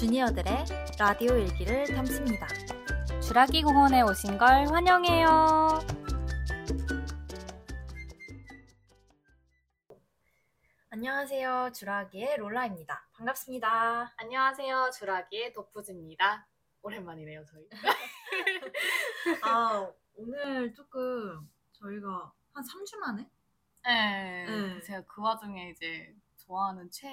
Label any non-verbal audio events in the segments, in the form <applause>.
주니어들의 라디오 일기를 담습니다. 주라기 공원에 오신 걸 환영해요. 안녕하세요. 주라기의 롤라입니다. 반갑습니다. 안녕하세요. 주라기의 도프즈입니다. 오랜만이네요, 저희. <laughs> 아, 오늘 조금 저희가 한 3주 만에? 네. 네. 제가 그 와중에 이제 좋아하는 최애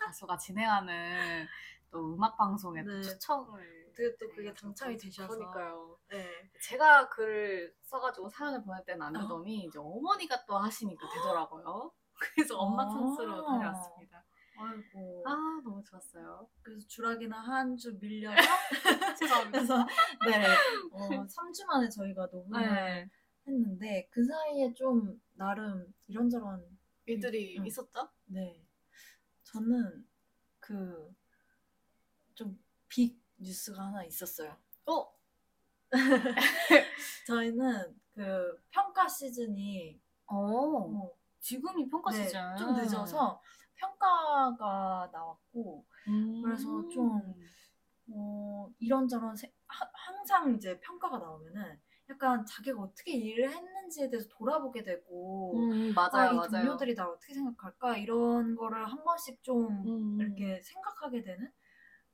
가수가 <laughs> 진행하는 또 음악 방송에 또 네. 추천을 그게 또 그게. 당첨이 되셔서. 그러니까요. 네. 제가 글을 써가지고 사연을 보낼 때는 안 되더니 이제 어머니가 또 하시니까 되더라고요. <laughs> 그래서 엄마 아. 찬스로 다녀왔습니다. 아이고. 아 너무 좋았어요. 그래서 주라기는 한주 밀려서. <laughs> 죄송합니다. <laughs> 네. 어, 3주 만에 저희가 녹음을 네. 했는데, 그 사이에 좀, 나름, 이런저런, 일들이 응. 있었죠? 네. 저는, 그, 좀, 빅 뉴스가 하나 있었어요. 어? <laughs> 저희는 그 평가 시즌이 어. 어, 지금이 평가 네, 시즌. 좀 늦어서 평가가 나왔고 음. 그래서 좀 어, 이런저런 세- 하- 항상 이제 평가가 나오면은 약간 자기가 어떻게 일을 했는지에 대해서 돌아보게 되고 음, 아, 맞아요, 이 맞아요. 동료들이 날 어떻게 생각할까 이런 거를 한 번씩 좀 음. 이렇게 생각하게 되는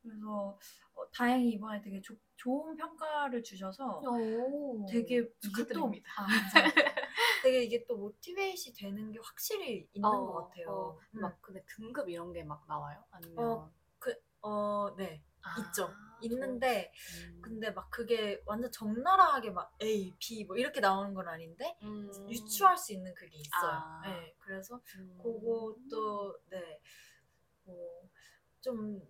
그래서 어, 다행히 이번에 되게 조- 좋은 평가를 주셔서 오. 되게 이게 또 축하드립니다. 아. <laughs> 되게 이게 또 모티베이시 되는 게 확실히 있는 어, 것 같아요. 어, 음. 막 근데 등급 이런 게 막 나와요? 아니면 어, 어, 네. 아, 있죠. 저- 있는데 음. 근데 막 그게 완전 적나라하게 막 A, B 뭐 이렇게 나오는 건 아닌데 음. 유추할 수 있는 그게 있어요. 아. 네. 그래서 음. 그것도 네. 뭐좀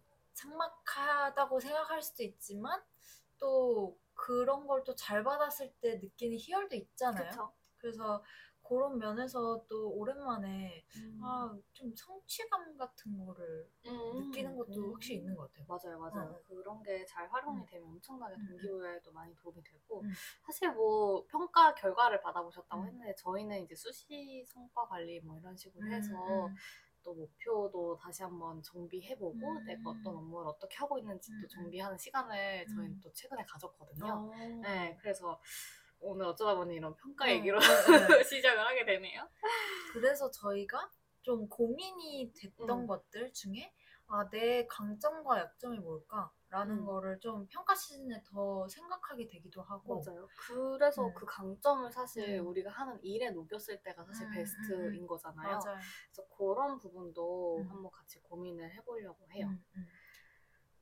삭막하다고 생각할 수도 있지만 또 그런 걸 또 잘 받았을 때 느끼는 희열도 있잖아요. 그쵸. 그래서 그런 면에서 또 오랜만에 음. 아좀 성취감 같은 거를 음. 느끼는 것도 음. 확실히 있는 것 같아요. 맞아요, 맞아요. 어. 그런 게 잘 활용이 음. 되면 엄청나게 음, 동기부여에도 많이 도움이 되고 음. 사실 뭐 평가 결과를 받아보셨다고 음. 했는데 저희는 이제 수시 성과 관리 뭐 이런 식으로 음, 해서 음. 또 목표도 다시 한번 정비해보고 음. 내가 어떤 업무를 어떻게 하고 있는지 음, 또 음. 정비하는 시간을 저희는 음. 또 최근에 가졌거든요. 어. 네, 그래서 오늘 어쩌다 보니 이런 평가 어, 얘기로 네, <laughs> 네. 시작을 하게 되네요. 그래서 저희가 좀 고민이 됐던 음. 것들 중에 아, 내 강점과 약점이 뭘까 라는 음. 거를 좀 평가 시즌에 더 생각하게 되기도 하고 맞아요. 그래서 음. 그 강점을 사실 음. 우리가 하는 일에 녹였을 때가 사실 음, 베스트인 음, 음. 거잖아요. 맞아요. 그래서 그런 부분도 음. 한번 같이 고민을 해보려고 해요.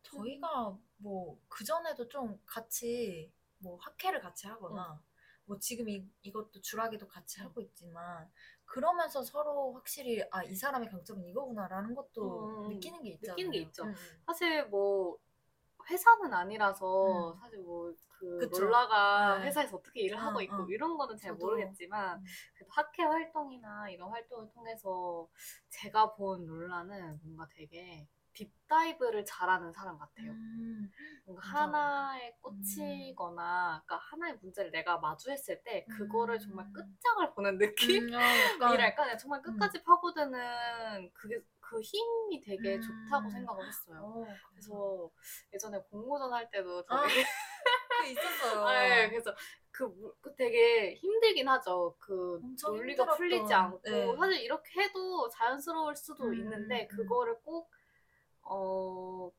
저희가 뭐 그전에도 좀 같이 뭐 학회를 같이 하거나 뭐 지금 이, 이것도 주라기도 같이 음. 하고 있지만 그러면서 서로 확실히 아 이 사람의 강점은 이거구나라는 것도 음, 느끼는 게 있잖아요. 느끼는 게 있죠. 음, 음. 사실 뭐 회사는 아니라서 음. 사실 뭐그 그쵸. 롤라가 네. 회사에서 어떻게 일을 하고 어, 있고 어. 이런 거는 잘 저도. 모르겠지만 음. 그래도 학회 활동이나 이런 활동을 통해서 제가 본 롤라는 뭔가 되게 딥다이브를 잘하는 사람 같아요. 음, 뭔가. 하나에 꽂히거나 그러니까 하나의 문제를 내가 마주했을 때 그거를 음. 정말 끝장을 보는 느낌? 음, 어, 약간 이랄까 그냥 정말 끝까지 파고드는 그게 그 힘이 되게 음. 좋다고 생각을 했어요. 어, 그래서 예전에 공모전 할 때도 아, 저희 그 있었어요. <laughs> 네, 그래서 그, 무- 그 되게 힘들긴 하죠. 그 논리가 힘들었던, 풀리지 않고 네. 사실 이렇게 해도 자연스러울 수도 음, 있는데 음, 음. 그거를 꼭 어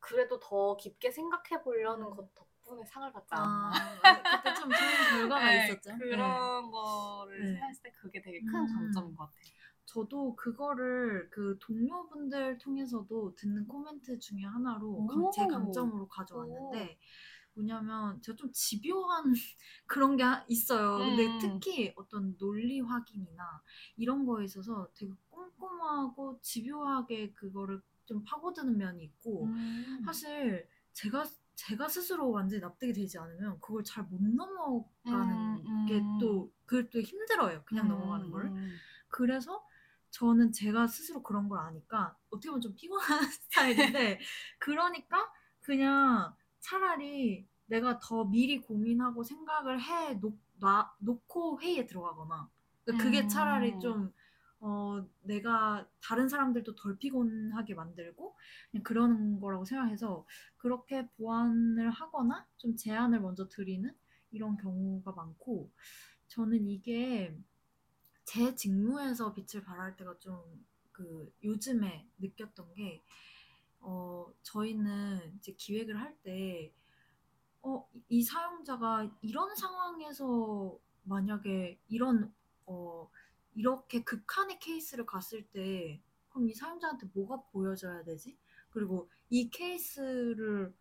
그래도 더 깊게 생각해 보려는 음. 것 덕분에 상을 받지 않았나. 아, 그때 좀 좋은 결과가 <laughs> 네, 있었죠. 그런 거를 네. 생각했을 때 그게 되게 큰 음. 장점인 것 같아요. 저도 그거를 그 동료분들 통해서도 듣는 코멘트 중에 하나로 강- 오. 제 강점으로 가져왔는데 뭐냐면 제가 좀 집요한 <laughs> 그런 게 하- 있어요. 근데 음. 특히 어떤 논리 확인이나 이런 거에 있어서 되게 꼼꼼하고 집요하게 그거를 좀 파고드는 면이 있고 음. 사실 제가 제가 스스로 완전히 납득이 되지 않으면 그걸 잘 못 넘어가는 음, 음. 게또 그걸 또 힘들어요. 그냥 넘어가는 거를. 음. 그래서 저는 제가 스스로 그런 걸 아니까 어떻게 보면 좀 피곤한 <laughs> 스타일인데 그러니까 그냥 차라리 내가 더 미리 고민하고 생각을 해 놓, 놔, 놓고 회의에 들어가거나 그러니까 그게 음. 차라리 좀 어, 내가 다른 사람들도 덜 피곤하게 만들고 그러는 거라고 생각해서 그렇게 보완을 하거나 좀 제안을 먼저 드리는 이런 경우가 많고 저는 이게 제 직무에서 빛을 발할 때가 좀 그 요즘에 느꼈던 게 어, 저희는 이제 기획을 할 때 어, 이 사용자가 이런 상황에서 만약에 이런 어, 이렇게 극한의 케이스를 갔을 때 그럼 이 사용자한테 뭐가 보여져야 되지? 그리고 이 케이스를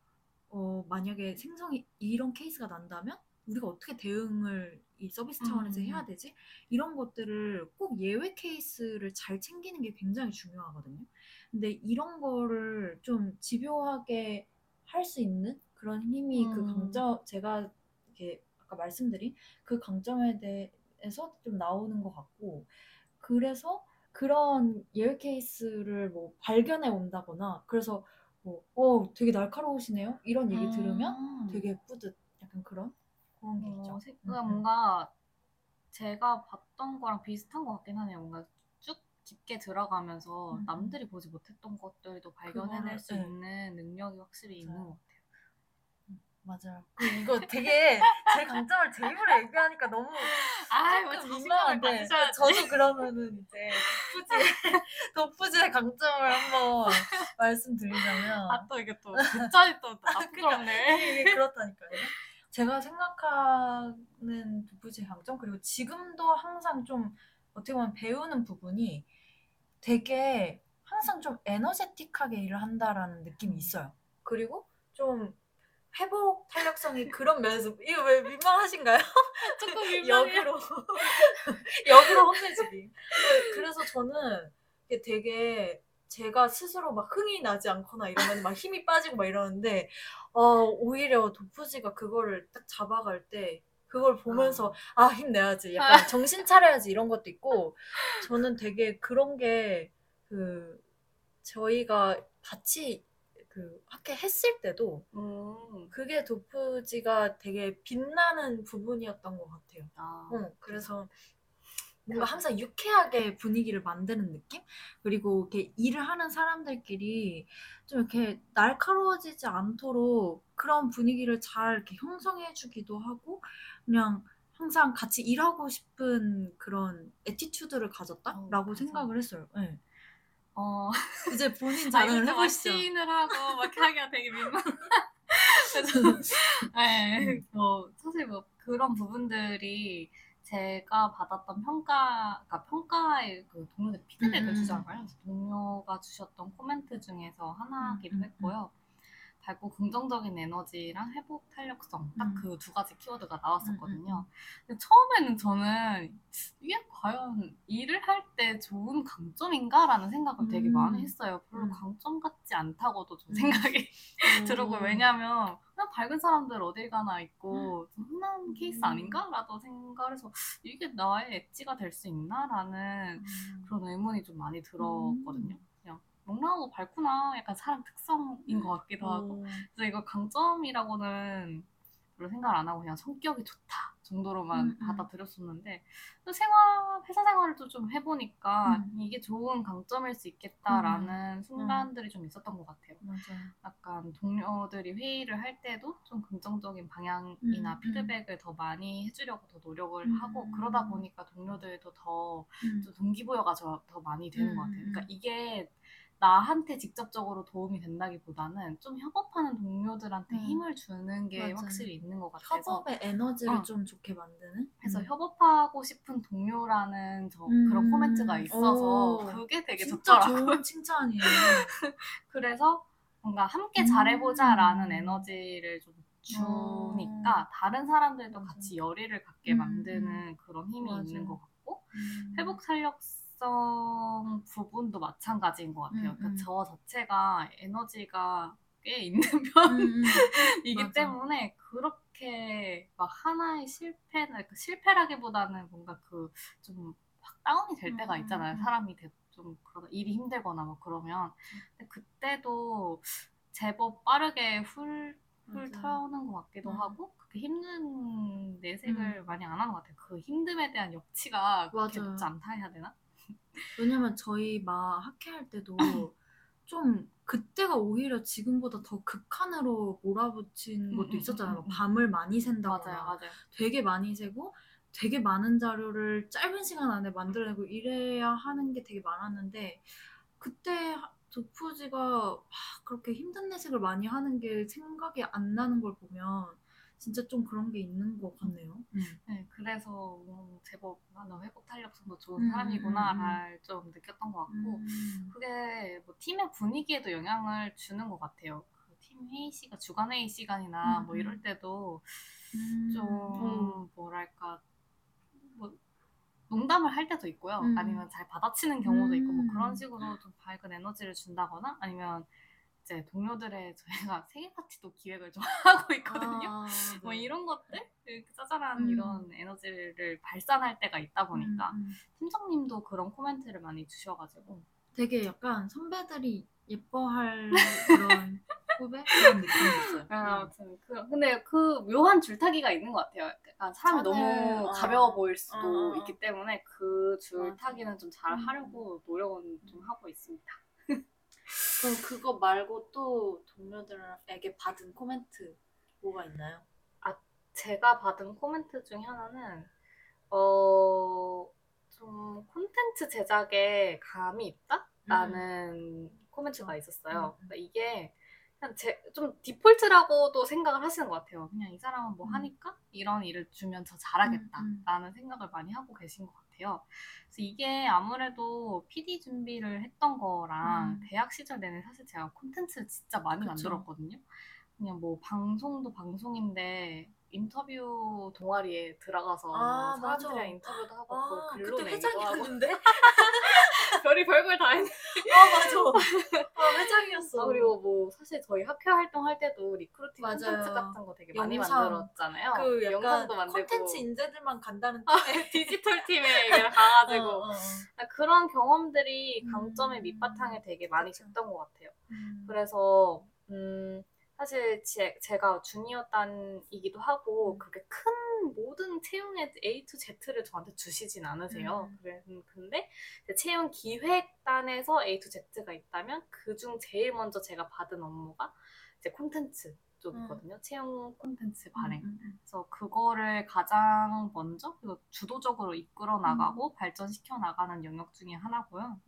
어, 만약에 생성이 이런 케이스가 난다면 우리가 어떻게 대응을 이 서비스 차원에서 음. 해야 되지? 이런 것들을 꼭 예외 케이스를 잘 챙기는 게 굉장히 중요하거든요. 근데 이런 거를 좀 집요하게 할 수 있는 그런 힘이 그 음. 강점 제가 이렇게 아까 말씀드린 그 강점에 대해서 좀 나오는 것 같고 그래서 그런 예외 케이스를 뭐 발견해 온다거나 그래서 뭐 어 되게 날카로우시네요 이런 얘기 들으면 음. 되게 뿌듯 약간 그런 그런 게 있죠. 어, 세- 그러니까 음, 음. 뭔가 제가 봤던 거랑 비슷한 것 같긴 하네요. 뭔가 쭉 깊게 들어가면서 음, 음. 남들이 보지 못했던 것들도 발견해낼 수 네. 있는 능력이 확실히 있는 맞아요. 것 같아요. 맞아요. <laughs> 그 이거 되게 제 강점을 제 입으로 얘기하니까 너무 아, 조금 민망한데 저도 그러면은 이제 덕부지의 <laughs> 덕부지의 강점을 한번 말씀드리자면 아, 또 이게 또 듣자니 또 <laughs> 나쁘네. 이게 그렇다니까요. 제가 생각하는 덕부지의 강점 그리고 지금도 항상 좀 어떻게 보면 배우는 부분이 되게 항상 좀 에너제틱하게 일을 한다라는 느낌이 있어요. 그리고 좀 회복 탄력성이 <laughs> 그런 면에서 이거 왜 민망하신가요? <laughs> 조금 역으로 <laughs> 역으로 혼내주기. 그래서 저는 되게 제가 스스로 막 흥이 나지 않거나 이러면 막 힘이 빠지고 막 이러는데 어, 오히려 도프지가 그거를 딱 잡아갈 때 그걸 보면서 아 힘내야지 약간 <laughs> 정신 차려야지 이런 것도 있고 저는 되게 그런 게 그 저희가 같이 그 학회 했을 때도 음. 그게 도프지가 되게 빛나는 부분이었던 것 같아요. 아, 어, 그래서 뭔가 항상 유쾌하게 분위기를 만드는 느낌? 그리고 이렇게 일을 하는 사람들끼리 좀 이렇게 날카로워지지 않도록 그런 분위기를 잘 이렇게 형성해주기도 하고 그냥 항상 같이 일하고 싶은 그런 attitude를 어, 가졌다라고 맞아. 생각을 했어요. 네. 어. 이제 본인 <laughs> 아, 자랑을 해보시죠. 시인을 하고 막 하기가 되게 민망. <laughs> 그래서 네, 뭐 사실 뭐 그런 부분들이 제가 받았던 평가, 그러니까 평가의 그 동료들 피드백을 음. 주잖아요. 그래서 동료가 주셨던 코멘트 중에서 하나기도 음, 음, 했고요. 밝고 긍정적인 에너지랑 회복 탄력성 딱 음. 그두 가지 키워드가 나왔었거든요. 음, 근데 처음에는 저는 이게 과연 일을 할 때 좋은 강점인가라는 생각을 되게 음. 많이 했어요. 별로 음. 강점 같지 않다고도 좀 음. 생각이 <laughs> 들었고 음. 왜냐면 그냥 밝은 사람들 어딜 가나 있고 좀 흔한 케이스 음. 아닌가라도 생각을 해서 이게 나의 엣지가 될 수 있나라는 음. 그런 의문이 좀 많이 들었거든요. 명랑하고 밝구나 약간 사람 특성인 것 같기도 하고 어. 그래서 이거 강점이라고는 별로 생각을 안 하고 그냥 성격이 좋다 정도로만 음, 음. 받아들였었는데 또 생활 회사 생활을 또 좀 해보니까 음. 이게 좋은 강점일 수 있겠다라는 순간들이 좀 있었던 것 같아요. 맞아요. 약간 동료들이 회의를 할 때도 좀 긍정적인 방향이나 음, 피드백을 더 많이 해주려고 더 노력을 음. 하고 그러다 보니까 동료들도 더 음. 좀 동기부여가 저- 더 많이 되는 것 같아요. 음. 그러니까 이게 나한테 직접적으로 도움이 된다기보다는 좀 협업하는 동료들한테 음. 힘을 주는 게 맞아요. 확실히 있는 것 같아서 협업의 에너지를 어. 좀 좋게 만드는. 그래서 음. 협업하고 싶은 동료라는 저 음. 그런 코멘트가 있어서 오. 그게 되게 진짜 좋더라고요. 좋은 <laughs> 칭찬이에요. 그래서 뭔가 함께 음. 잘해보자라는 에너지를 좀 주니까 어. 다른 사람들도 맞아. 같이 열의를 갖게 음, 만드는 그런 힘이 맞아. 있는 것 같고 음. 회복 탄력 성 부분도 마찬가지인 것 같아요. 음, 그러니까 음. 저 자체가 에너지가 꽤 있는 편이기 <laughs> 음, 음. 맞아. 때문에 그렇게 막 하나의 실패나 그러니까 실패라기보다는 뭔가 그 좀 확 다운이 될 때가 음, 있잖아요. 음, 음. 사람이 되- 좀 그러다 일이 힘들거나 뭐 그러면 근데 그때도 제법 빠르게 훌 훌. 튀는 것 같기도 음. 하고 그렇게 힘든 내색을 많이 안 하는 것 같아요. 그 힘듦에 대한 역치가 그렇게 맞아요. 높지 않다 해야 되나? 왜냐면 저희 막 학회할 때도 <clears throat> 좀 그때가 오히려 지금보다 더 극한으로 몰아붙인 음, 것도 음, 있었잖아요. 음, 음. 밤을 많이 샌다거나 맞아요, 맞아요. 되게 많이 세고 되게 많은 자료를 짧은 시간 안에 만들어내고 이래야 하는 게 되게 많았는데 그때 도프지가 막 그렇게 힘든 내색을 많이 하는 게 생각이 안 나는 걸 보면 진짜 좀 그런 게 있는 것 같네요. 음. 네, 그래서 음, 제법 나는 회복 탄력성도 좋은 음, 음, 음, 사람이구나를 좀 느꼈던 것 같고 음. 그게 뭐 팀의 분위기에도 영향을 주는 것 같아요. 그팀 회의 시간, 주간 회의 시간이나 음, 뭐 음. 이럴 때도 음. 좀 어. 뭐랄까 뭐 농담을 할 때도 있고요. 음. 아니면 잘 받아치는 경우도 있고 뭐 음. 그런 식으로 좀 밝은 에너지를 준다거나 아니면 이제 동료들의 저희가 <laughs> 생일 파티도 기획을 좀 <laughs> 하고 있거든요. 아, <laughs> 뭐 네. 이런 것들 이렇게 짜잘한 음. 이런 에너지를 발산할 때가 있다 보니까 음, 음. 팀장님도 그런 코멘트를 많이 주셔가지고 되게 약간 선배들이 예뻐할 그런 후배 그런 느낌이 있어요. 아, 아무튼 그 근데 그 묘한 줄타기가 있는 것 같아요. 약간 사람이 너무 어. 가벼워 보일 수도 어, 어. 있기 때문에 그. 줄타기는 좀잘 음. 하려고 노력은 좀 하고 있습니다. 그럼 그거 말고 또 동료들에게 받은 코멘트 뭐가 있나요? 제가 받은 코멘트 중에 하나는 어, 좀 콘텐츠 제작에 감이 있다라는 코멘트가 있었어요. 음. 그러니까 이게 그냥 제, 좀 디폴트라고도 생각을 하시는 것 같아요. 그냥 이 사람은 뭐 음. 하니까 이런 일을 주면 더 잘하겠다라는 음, 생각을 많이 하고 계신 것 같아요. 그래서 이게 아무래도 PD 준비를 했던 거랑 음. 대학 시절 내내 사실 제가 콘텐츠를 진짜 많이 그쵸. 만들었거든요. 그냥 뭐 방송도 방송인데 인터뷰 동아리에 들어가서 아, 맞아. 사람들이랑 인터뷰도 하고 아, 그걸 글로 그때 내기도 하고 회장이었는데? <laughs> 별이 별걸 다 했는데 아 맞아. 아 회장이었어. 아, 그리고 뭐 사실 저희 학교 활동할 때도 recruiting 맞아요. 콘텐츠 같은 거 되게 많이 영상. 만들었잖아요. 그 약간 영상도 만들고 콘텐츠 인재들만 간다는 아, 뜻의 <laughs> 디지털 팀에 가가지고 어, 어, 어. 아, 그런 경험들이 음. 강점의 밑바탕에 되게 많이. 줬던 것 같아요. 음. 그래서 음, 사실 제, 제가 주니어 단계이기도 하고 음. 그렇게 큰 모든 채용의 A to Z를 저한테 주시진 않으세요. 음. 그래, 음, 근데 채용 기획단에서 A to Z가 있다면 그 중 제일 먼저 제가 받은 업무가 이제 콘텐츠 쪽이거든요. 채용 콘텐츠 발행. 음, 음, 그래서 그거를 가장 먼저 주도적으로 이끌어 나가고 발전시켜 나가는 영역 중에 하나고요.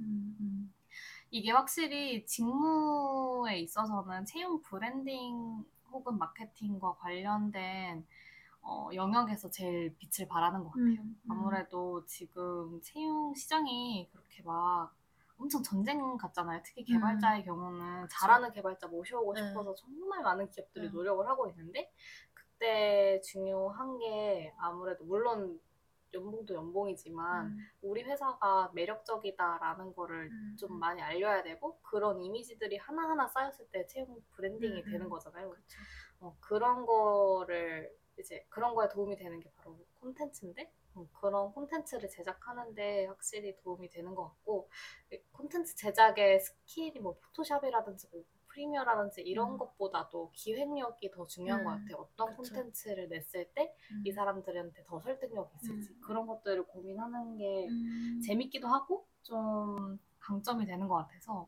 음, 음. 이게 확실히 직무에 있어서는 채용 브랜딩 혹은 마케팅과 관련된 어, 영역에서 제일 빛을 발하는 것 같아요. 음, 음. 아무래도 지금 채용 시장이 그렇게 막 엄청 전쟁 같잖아요. 특히 개발자의 경우는 잘하는 개발자 모셔오고 음. 네. 싶어서 정말 많은 기업들이 네. 노력을 하고 있는데 그때 중요한 게 아무래도 물론 연봉도 연봉이지만 음, 우리 회사가 매력적이다라는 거를 음, 좀 음. 많이 알려야 되고 그런 이미지들이 하나하나 쌓였을 때 채용 branding이 음, 되는 음. 거잖아요. 그쵸. 어, 그런 거를 이제 그런 거에 도움이 되는 게 바로 콘텐츠인데 어, 그런 콘텐츠를 제작하는데 확실히 도움이 되는 것 같고 이 콘텐츠 제작의 스킬이 뭐 포토샵이라든지 뭐 프리미어라든지 이런 음. 것보다도 기획력이 더 중요한 것 음, 같아요. 어떤 그쵸. 콘텐츠를 냈을 때이 음. 사람들한테 더 설득력이 있을지 음. 그런 것들을 고민하는 게 음. 재밌기도 하고 좀 강점이 되는 것 같아서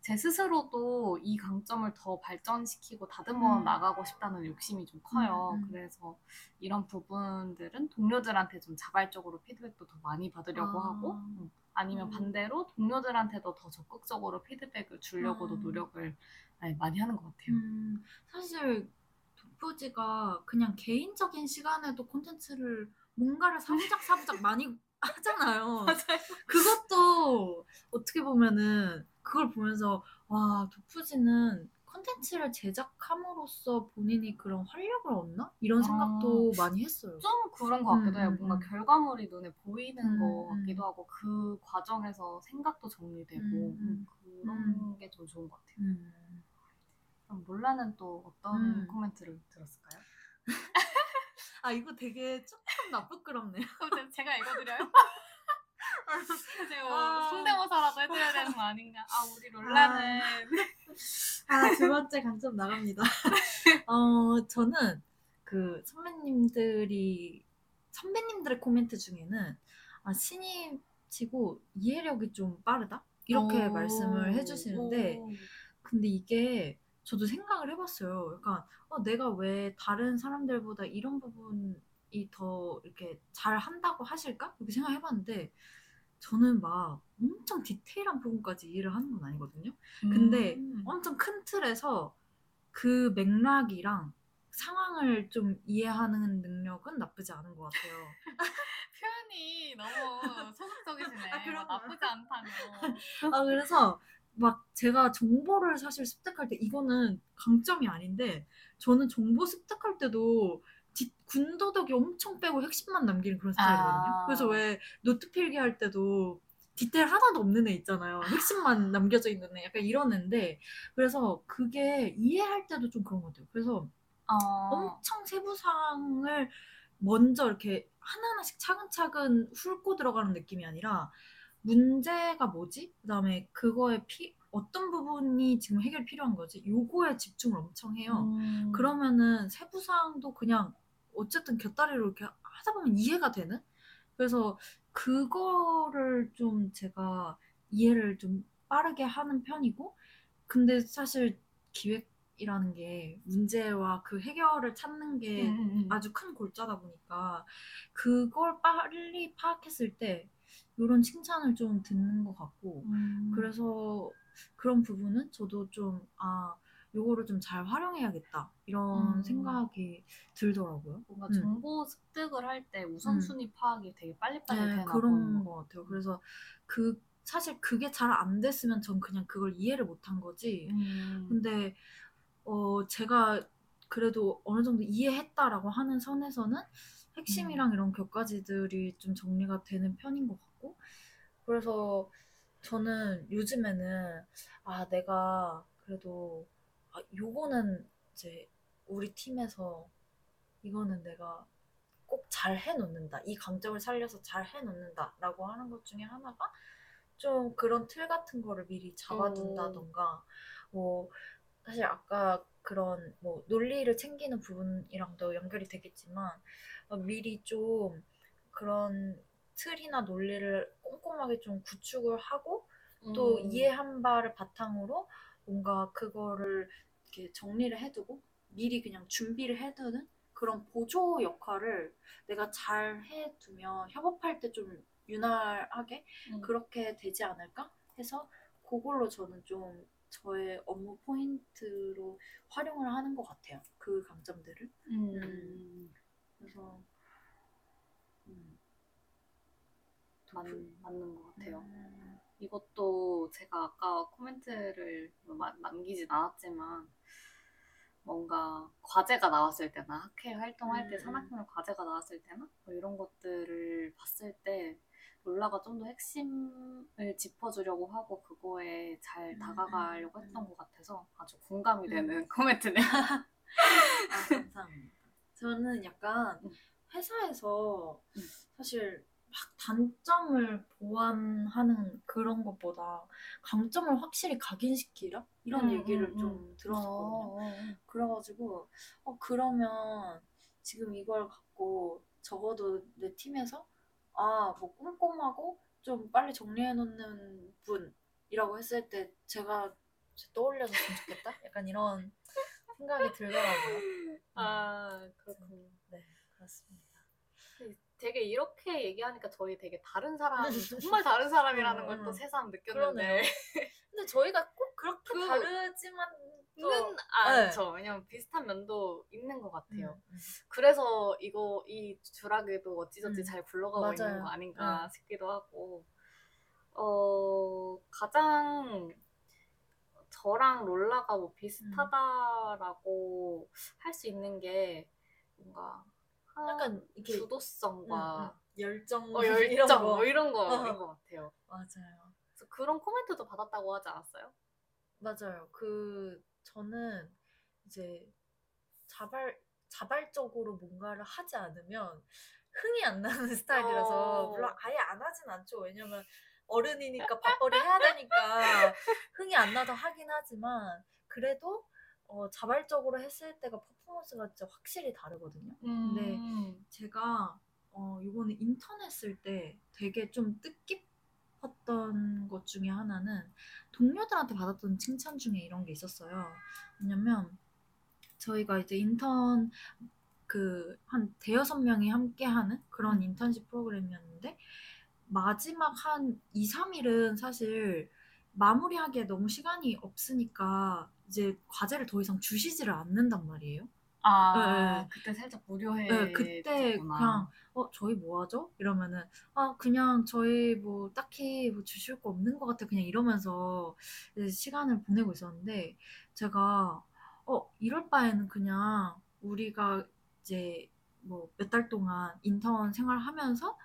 제 스스로도 이 강점을 더 발전시키고 다듬어 음. 나가고 싶다는 욕심이 좀 커요. 음, 음. 그래서 이런 부분들은 동료들한테 좀 자발적으로 피드백도 더 많이 받으려고 아. 하고 음, 아니면 음. 반대로 동료들한테도 더 적극적으로 피드백을 주려고도 아. 노력을 네, 많이 하는 것 같아요. 음, 사실 도프지가 그냥 개인적인 시간에도 콘텐츠를 뭔가를 사부작 사부작 많이 하잖아요. <laughs> 그것도 어떻게 보면은 그걸 보면서 와 도프지는 콘텐츠를 제작함으로써 본인이 그런 활력을 얻나 이런 생각도 많이 했어요. 좀 그런 것 같기도 음, 해요. 음, 뭔가 음. 결과물이 눈에 보이는 음, 것 음. 같기도 하고 그 과정에서 생각도 정리되고 음, 음. 그런 음. 게좀 좋은 것 같아요. 음. 그럼 몰라는 또 어떤 음. 코멘트를 들었을까요? <laughs> 아 이거 되게 조금 나쁘끄럽네요. 그럼 <laughs> 제가 읽어드려요? <laughs> 제가 아. 성대모사라도 해드려야 되는 거 아닌가? 아 우리 롤라는 <laughs> 아, 두 번째 강점 나갑니다. 어, 저는 그 선배님들이, 선배님들의 코멘트 중에는, 아, 신입 치고 이해력이 좀 빠르다 이렇게 오. 말씀을 해주시는데 오. 근데 이게 저도 생각을 해봤어요. 약간 어, 내가 왜 다른 사람들보다 이런 부분이 더 이렇게 잘 한다고 하실까? 이렇게 생각해봤는데 저는 막 엄청 디테일한 부분까지 이해를 하는 건 아니거든요. 근데 음. 엄청 큰 틀에서 그 맥락이랑 상황을 좀 이해하는 능력은 나쁘지 않은 것 같아요. <laughs> 표현이 너무 <laughs> 소극적이시네. 아, 뭐? 나쁘지 않다며. 아 그래서 막 제가 정보를 사실 습득할 때 이거는 강점이 아닌데 저는 정보 습득할 때도 뒷- 군더더기 엄청 빼고 핵심만 남기는 그런 스타일이거든요. 아. 그래서 왜 노트 필기 할 때도 디테일 하나도 없는 애 있잖아요. 핵심만 남겨져 있는 애 약간 이런 애인데 그래서 그게 이해할 때도 좀 그런 것 같아요. 그래서 어. 엄청 세부 사항을 먼저 이렇게 하나하나씩 차근차근 훑고 들어가는 느낌이 아니라 문제가 뭐지? 그다음에 그거에 피, 어떤 부분이 지금 해결 필요한 거지? 요거에 집중을 엄청 해요. 음. 그러면은 세부 사항도 그냥 어쨌든 곁다리로 이렇게 하다 보면 이해가 되는? 그래서 그거를 좀 제가 이해를 좀 빠르게 하는 편이고 근데 사실 기획이라는 게 문제와 그 해결을 찾는 게 음, 음, 음. 아주 큰 골자다 보니까 그걸 빨리 파악했을 때 이런 칭찬을 좀 듣는 것 같고 음. 그래서 그런 부분은 저도 좀아 요거를 좀 잘 활용해야겠다 이런 음. 생각이 들더라고요. 뭔가 음. 정보 습득을 할 때 우선순위 파악이 되게 빨리빨리 네, 되나 그런. 것 같아요. 그래서 그 사실 그게 잘 안 됐으면 전 그냥 그걸 이해를 못한 거지. 음. 근데 어 제가 그래도 어느 정도 이해했다라고 하는 선에서는 핵심이랑 이런 격가지들이 좀 정리가 되는 편인 것 같 고. 그래서 저는 요즘에는 아 내가 그래도 아 요거는 이제 우리 팀에서 이거는 내가 꼭 잘 해놓는다. 이 강점을 살려서 잘 해놓는다라고 하는 것 중에 하나가 좀 그런 틀 같은 거를 미리 잡아둔다던가. 뭐 사실 아까 그런 뭐 논리를 챙기는 부분이랑도 연결이 되겠지만 어, 미리 좀 그런 틀이나 논리를 꼼꼼하게 좀 구축을 하고 또 음. 이해한 바를 바탕으로 뭔가 그거를 이렇게 정리를 해두고 미리 그냥 준비를 해두는 그런 보조 역할을 내가 잘 해두면 협업할 때 좀 유날하게 음. 그렇게 되지 않을까 해서 그걸로 저는 좀 저의 업무 포인트로 활용을 하는 것 같아요. 그 강점들을. 음. 그래서 음. 맞, 맞는 것 같아요. 음. 이것도 제가 아까 코멘트를 마- 남기진 않았지만 뭔가 과제가 나왔을 때나 학회 활동할 때 음, 산학교로 과제가 나왔을 때나 뭐 이런 것들을 봤을 때 롤라가 좀 더 핵심을 짚어주려고 하고 그거에 잘 음, 다가가려고 음, 했던 음. 것 같아서 아주 공감이 음. 되는 코멘트네요. 아, <laughs> 감사합니다. 저는 약간 음. 회사에서 음. 사실 막 단점을 보완하는 그런 것보다 강점을 확실히 각인시키라 이런 음, 얘기를 음, 좀 음. 들었었거든요. 어, 어, 어. 그래가지고 어 그러면 지금 이걸 갖고 적어도 내 팀에서 아 뭐 꼼꼼하고 좀 빨리 정리해 놓는 분이라고 했을 때 제가 떠올려줬으면 좋겠다 약간 이런 생각이 들더라고요. <laughs> 음, 아 그렇군요. 네 그렇습니다. 되게 이렇게 얘기하니까 저희 되게 다른 사람, 정말 다른 사람이라는 음, 걸또 음. 새삼 느꼈는데. <laughs> 근데 저희가 꼭 그렇게 그- 다르지만 또는 네. 않죠. 왜냐면 비슷한 면도 있는 것 같아요. 음, 음. 그래서 이거 이 주라기도 어찌저찌 음, 잘 굴러가고 있는 맞아요. 거 아닌가 음. 싶기도 하고. 어 가장 저랑 롤라가 뭐 비슷하다라고 할 수 있는 게 뭔가 한 약간 이렇게 주도성과 음, 음. 열정 어, 이런 열정 거. 뭐 이런 거인 어. 것 같아요. 맞아요. 그래서 그런 코멘트도 받았다고 하지 않았어요? 맞아요. 그 저는 이제 자발 자발적으로 뭔가를 하지 않으면 흥이 안 나는 <laughs> 스타일이라서 어. 물론 아예 안 하진 않죠. 왜냐면 어른이니까 밥벌이 해야 되니까 <laughs> 흥이 안 나도 하긴 하지만 그래도 어, 자발적으로 했을 때가 퍼포먼스가 진짜 확실히 다르거든요. 근데 음. 제가 어, 이거는 인턴 했을 때 되게 좀 뜻깊 싶었던 것 중에 하나는 동료들한테 받았던 칭찬 중에 이런 게 있었어요. 왜냐면 저희가 이제 인턴 그 한 대여섯 명이 함께 하는 그런 인턴십 프로그램이었는데 마지막 한 2, 3일은 사실 마무리하기에 너무 시간이 없으니까 이제 과제를 더 이상 주시지를 않는단 말이에요. 아 네, 네. 그때 살짝 무료해. 네, 그때 그냥 어 저희 뭐 하죠? 이러면은 아 그냥 저희 뭐 딱히 뭐 주실 거 없는 것 같아 그냥 이러면서 시간을 보내고 있었는데 제가 어 이럴 바에는 그냥 우리가 이제 뭐 몇 달 동안 인턴 생활하면서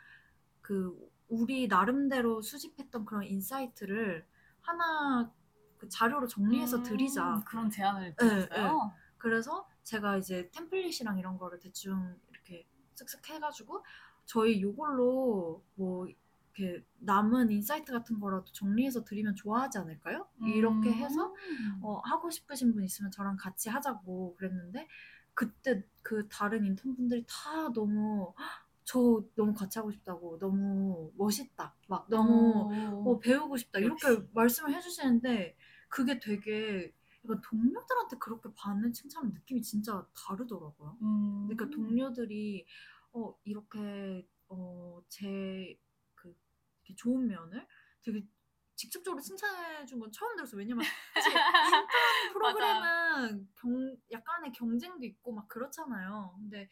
그 우리 나름대로 수집했던 그런 insight를 하나 그 자료로 정리해서 음, 드리자. 그런 제안을 네, 드렸어요. 그래서 제가 이제 템플릿이랑 이런 거를 대충 이렇게 쓱쓱 해가지고 저희 요걸로 뭐 이렇게 남은 insight 같은 거라도 정리해서 드리면 좋아하지 않을까요? 이렇게 음. 해서 어, 하고 싶으신 분 있으면 저랑 같이 하자고 그랬는데 그때 그 다른 인턴 분들이 다 너무 "헉, 저 너무 같이 하고 싶다고 너무 멋있다 막 너무 어, 배우고 싶다 이렇게 역시. 말씀을 해주시는데 그게 되게 약간 동료들한테 그렇게 받는 칭찬은 느낌이 진짜 다르더라고요. 음. 그러니까 동료들이 어 이렇게 어제그 좋은 면을 되게 직접적으로 칭찬해 준 건 처음 들었어요. 왜냐면 사실 인턴 <laughs> 프로그램은 경, 약간의 경쟁도 있고 막 그렇잖아요. 근데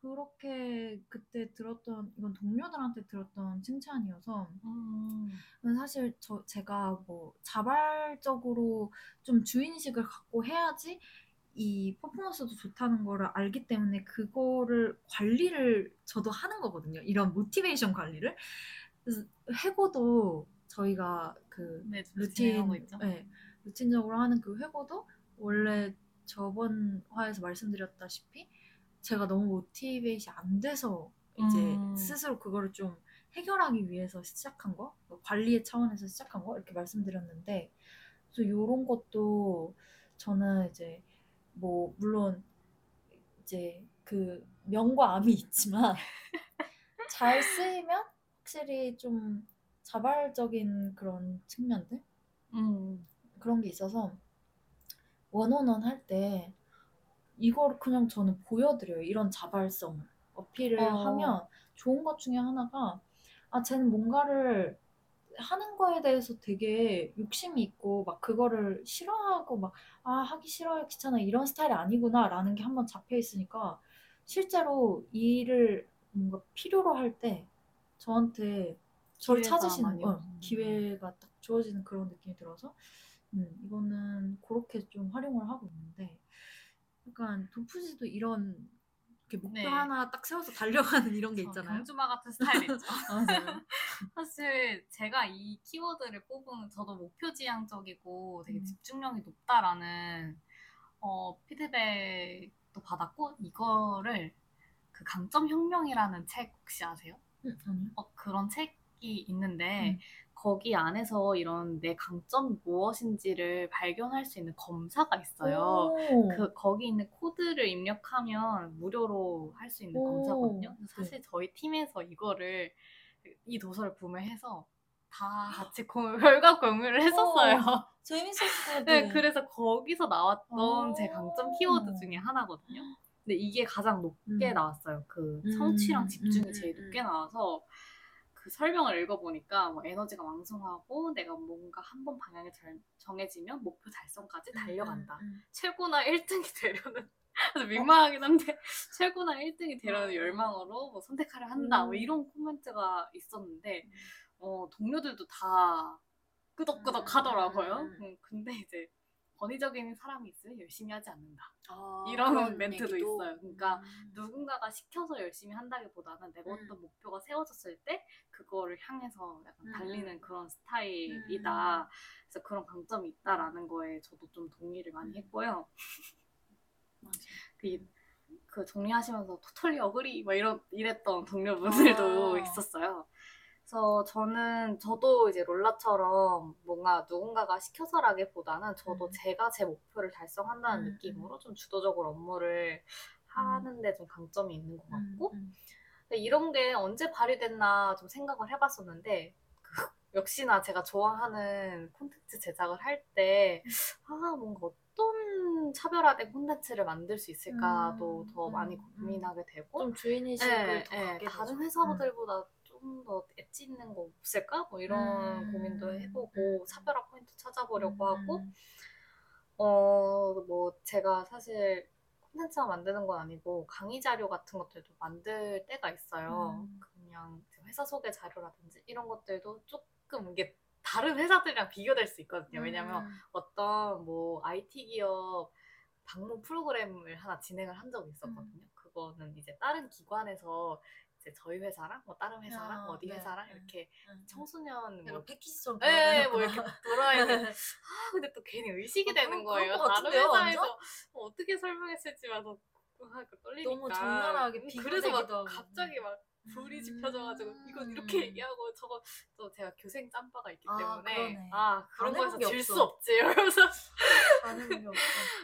그렇게 그때 들었던 이건 동료들한테 들었던 칭찬이어서 음. 사실 저 제가 뭐 자발적으로 좀 주인식을 갖고 해야지 이 퍼포먼스도 좋다는 거를 알기 때문에 그거를 관리를 저도 하는 거거든요. 이런 모티베이션 관리를. 그래서 회고도 저희가 그 네, 루틴. 네, 루틴적으로 하는 그 회고도 원래 저번 화에서 말씀드렸다시피 제가 너무 모티베이션이 안 돼서 이제 음. 스스로 그거를 좀 해결하기 위해서 시작한 거, 뭐 관리의 차원에서 시작한 거 이렇게 말씀드렸는데, 그래서 이런 것도 저는 이제 뭐 물론 이제 그 명과 암이 <laughs> 있지만 잘 쓰이면 확실히 좀 자발적인 그런 측면들 음. 그런 게 있어서 원원원 할 때 이걸 그냥 저는 보여드려요. 이런 자발성을 어필을 어. 하면 좋은 것 중에 하나가 아 쟤는 뭔가를 하는 거에 대해서 되게 욕심이 있고 막 그거를 싫어하고 막 아 하기 싫어요 귀찮아 이런 스타일이 아니구나라는 게 한번 잡혀 있으니까 실제로 이 일을 뭔가 필요로 할 때 저한테 저를 찾으시는 어. 기회가 딱 주어지는 그런 느낌이 들어서 음, 이거는 그렇게 좀 활용을 하고 있는데 약간 도프지도 이런 이렇게 목표 네. 하나 딱 세워서 달려가는 이런 게저 있잖아요. 경주마 같은 스타일 있죠. 맞아요. 사실 제가 이 키워드를 뽑은 저도 목표 지향적이고 되게 음. 집중력이 높다라는 어, 피드백도 받았고 이거를 그 강점 혁명이라는 책 혹시 아세요? 어, 그런 책이 있는데 음. 거기 안에서 이런 내 강점이 무엇인지를 발견할 수 있는 검사가 있어요. 오. 그 거기 있는 코드를 입력하면 무료로 할 수 있는 오, 검사거든요. 네. 사실 저희 팀에서 이거를 이 도서를 구매해서 다 같이 공- <laughs> 결과 공유를 했었어요. 재밌었어요. 네, 그래서 거기서 나왔던 오. 제 강점 키워드 중에 하나거든요. 근데 이게 가장 높게 음. 나왔어요. 그 음, 성취랑 집중이 음, 제일 음, 높게 나와서 그 설명을 읽어보니까 뭐 에너지가 왕성하고 내가 뭔가 한 번 방향이 잘 정해지면 목표 달성까지 달려간다. 음, 최고나 1등이 되려는 <laughs> 아주 민망하긴 한데 <laughs> 최고나 1등이 되려는 열망으로 뭐 선택하려 한다 뭐 음. 이런 코멘트가 있었는데 어, 동료들도 다 끄덕끄덕 하더라고요. 음, 음, 음, 근데 이제 권위적인 사람이 있으면 열심히 하지 않는다. 아, 이런 멘트도 얘기도? 있어요. 그러니까 음. 누군가가 시켜서 열심히 한다기보다는 내가 음. 어떤 목표가 세워졌을 때 그거를 향해서 약간 음. 달리는 그런 스타일이다. 그래서 그런 강점이 있다라는 거에 저도 좀 동의를 많이 음. 했고요. 그, 그 정리하시면서 토털리 어그리 막 이런 이랬던 동료분들도 아. 있었어요. 그래서 저는 저도 이제 롤라처럼 뭔가 누군가가 시켜서라기보다는 저도 음. 제가 제 목표를 달성한다는 음, 느낌으로 좀 주도적으로 업무를 하는데 좀 강점이 있는 것 같고 음, 근데 이런 게 언제 발휘됐나 좀 생각을 해봤었는데 그 <laughs> 역시나 제가 좋아하는 콘텐츠 제작을 할 때 아, 뭔가 어떤 차별화된 콘텐츠를 만들 수 있을까도 음, 더 음, 많이 음. 고민하게 되고 좀 주인의식을 예, 더 예, 갖게 되죠. 다른 회사들보다 좀 더 엣지 있는 거 없을까? 뭐 이런 음, 고민도 해보고 음. 차별화 포인트 찾아보려고 하고 음. 어, 뭐 제가 사실 콘텐츠만 만드는 건 아니고 강의 자료 같은 것들도 만들 때가 있어요. 음. 그냥 회사 소개 자료라든지 이런 것들도 조금 이게 다른 회사들이랑 비교될 수 있거든요. 왜냐면 음. 어떤 뭐 IT 기업 방문 프로그램을 하나 진행을 한 적이 있었거든요. 음. 그거는 이제 다른 기관에서 이제 저희 회사랑 뭐 다른 회사랑 아, 어디 네, 회사랑 네. 이렇게 음. 청소년 뭐 패키지처럼 예, 뭐. 이렇게 돌아야 돼. <laughs> 아, 근데 또 괜히 의식이 어, 되는 그런- 거예요. 그런 것 다른 같은데요, 회사에서 완전? 뭐 어떻게 설명했을지만 더 떨리니까. 너무 적나라하게 음, 그래서 막 하고. 갑자기 막 불이 음. 지펴져가지고 이건 이렇게 얘기하고 저거 또 제가 교생 짬바가 있기 아, 때문에 그러네. 아 그런 거에서 게질 수. 없지 <laughs> 이러면서.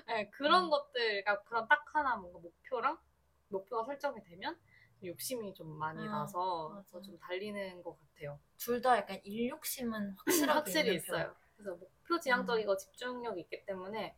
네, 그런 음. 것들 그러니까 그런 딱 하나 뭔가 목표랑 목표가 설정이 되면 욕심이 좀 많이 아, 나서 맞아. 좀 달리는 것 같아요. 둘 다 약간 일 욕심은 확실하게 확실히. 있어요. 그래서 목표 지향적이고 집중력이 있기 때문에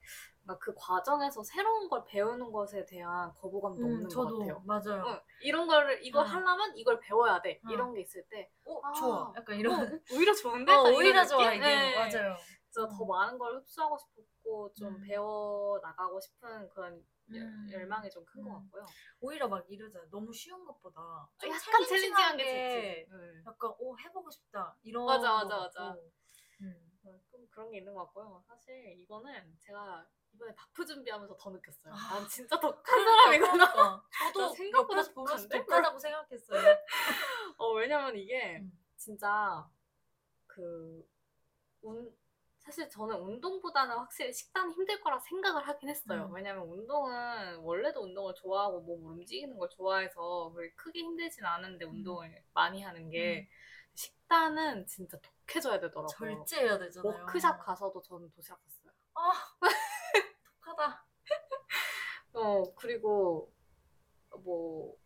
그 과정에서 새로운 걸 배우는 것에 대한 거부감도 음, 없는 저도 것 같아요. 맞아요. 응, 이런 거를 이걸 응. 하려면 이걸 배워야 돼. 응. 이런 게 있을 때 어, 아, 좋아. 약간 어, <laughs> 이런. 오히려 좋은데? 어, 오히려? 좋아 이게 네. 맞아요. 그래서 더 음. 많은 걸 흡수하고 싶고 좀 음. 배워 나가고 싶은 그런 열- 음. 열망이 좀 큰것 음. 같고요. 오히려 막 이러잖아요. 너무 쉬운 것보다 좀 약간 챌린징한 게 좋지. 응. 약간 오 해보고 싶다 이런 맞아, 거 맞아, 맞아. 음. 어, 좀 그런 게 있는 것 같고요. 사실 이거는 제가 이번에 바프 준비하면서 더 느꼈어요. 아. 난 진짜 더 큰 사람이구나. 그러니까. 저도 나 생각보다 보면서? 독하다고 생각했어요. <laughs> 어, 왜냐면 이게 음. 진짜 그 운, 사실 저는 운동보다는 확실히 식단이 힘들 거라 생각을 하긴 했어요. 음. 왜냐면 운동은 원래도 운동을 좋아하고 몸을 움직이는 걸 좋아해서 크게 힘들진 않은데 운동을 많이 하는 게 식단은 진짜 독해져야 되더라고요. 절제해야 되잖아요. 워크샵 가서도 저는 도시락 샀어요. 아 독하다. <laughs> 어, 그리고 뭐,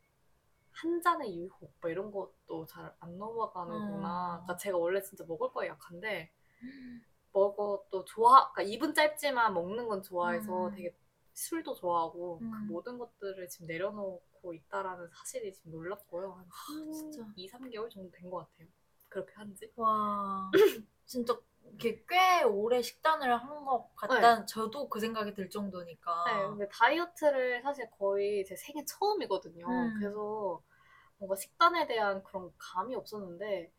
한 잔의 유혹, 뭐 이런 것도 잘 안 넘어가는구나. 음. 그러니까 제가 원래 진짜 먹을 거에 약한데, 먹어도 좋아, 그러니까 입은 짧지만 먹는 건 좋아해서 음. 되게 술도 좋아하고, 그 음. 모든 것들을 지금 내려놓고 있다라는 사실이 지금 놀랍고요. 한 아, 진짜. 2, 3개월 정도 된 것 같아요. 그렇게 한지. 와 <clears throat> 진짜 이게 꽤 오래 식단을 한 것 같다. 저도 그 생각이 들 정도니까. 네, 근데 다이어트를 사실 거의 제 생애 처음이거든요. 음. 그래서 뭔가 식단에 대한 그런 감이 없었는데,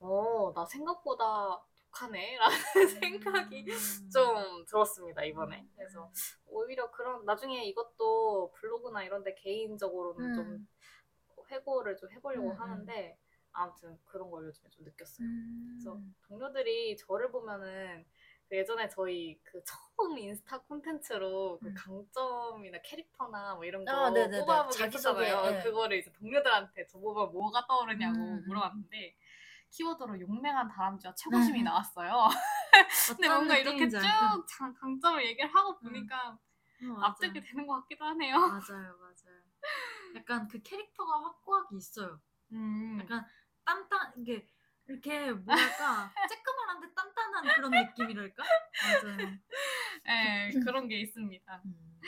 어, 나 생각보다 독하네? 라는 생각이 음. 좀 들었습니다, 이번에. 음. 그래서 오히려 그런, 나중에 이것도 블로그나 이런 데 개인적으로는 좀 음. 회고를 좀 해보려고 음, 음. 하는데, 아무튼 그런 걸 요즘에 좀 느꼈어요. 음. 그래서 동료들이 저를 보면은 그 예전에 저희 그 처음 인스타 콘텐츠로 그 음. 강점이나 캐릭터나 뭐 이런 거 아. 뽑아보기 자기소개, 했었잖아요. 예. 그거를 이제 동료들한테 저 보면 뭐가 떠오르냐고 음, 음. 물어봤는데 키워드로 용맹한 다람쥐와 최고심이 음. 나왔어요. <laughs> 근데 뭔가 이렇게 쭉 알- 장, 강점을 얘기를 하고 보니까 어, 맞아. 납득이 되는 것 같기도 하네요. 맞아요, 맞아요. 약간 그 캐릭터가 확고하게 있어요. 음. 약간 단단 이게 이렇게 뭐랄까 <laughs> 쬐끄만한데 단단한 그런 느낌이랄까? 맞아요. 네, 그런 게 있습니다. 음,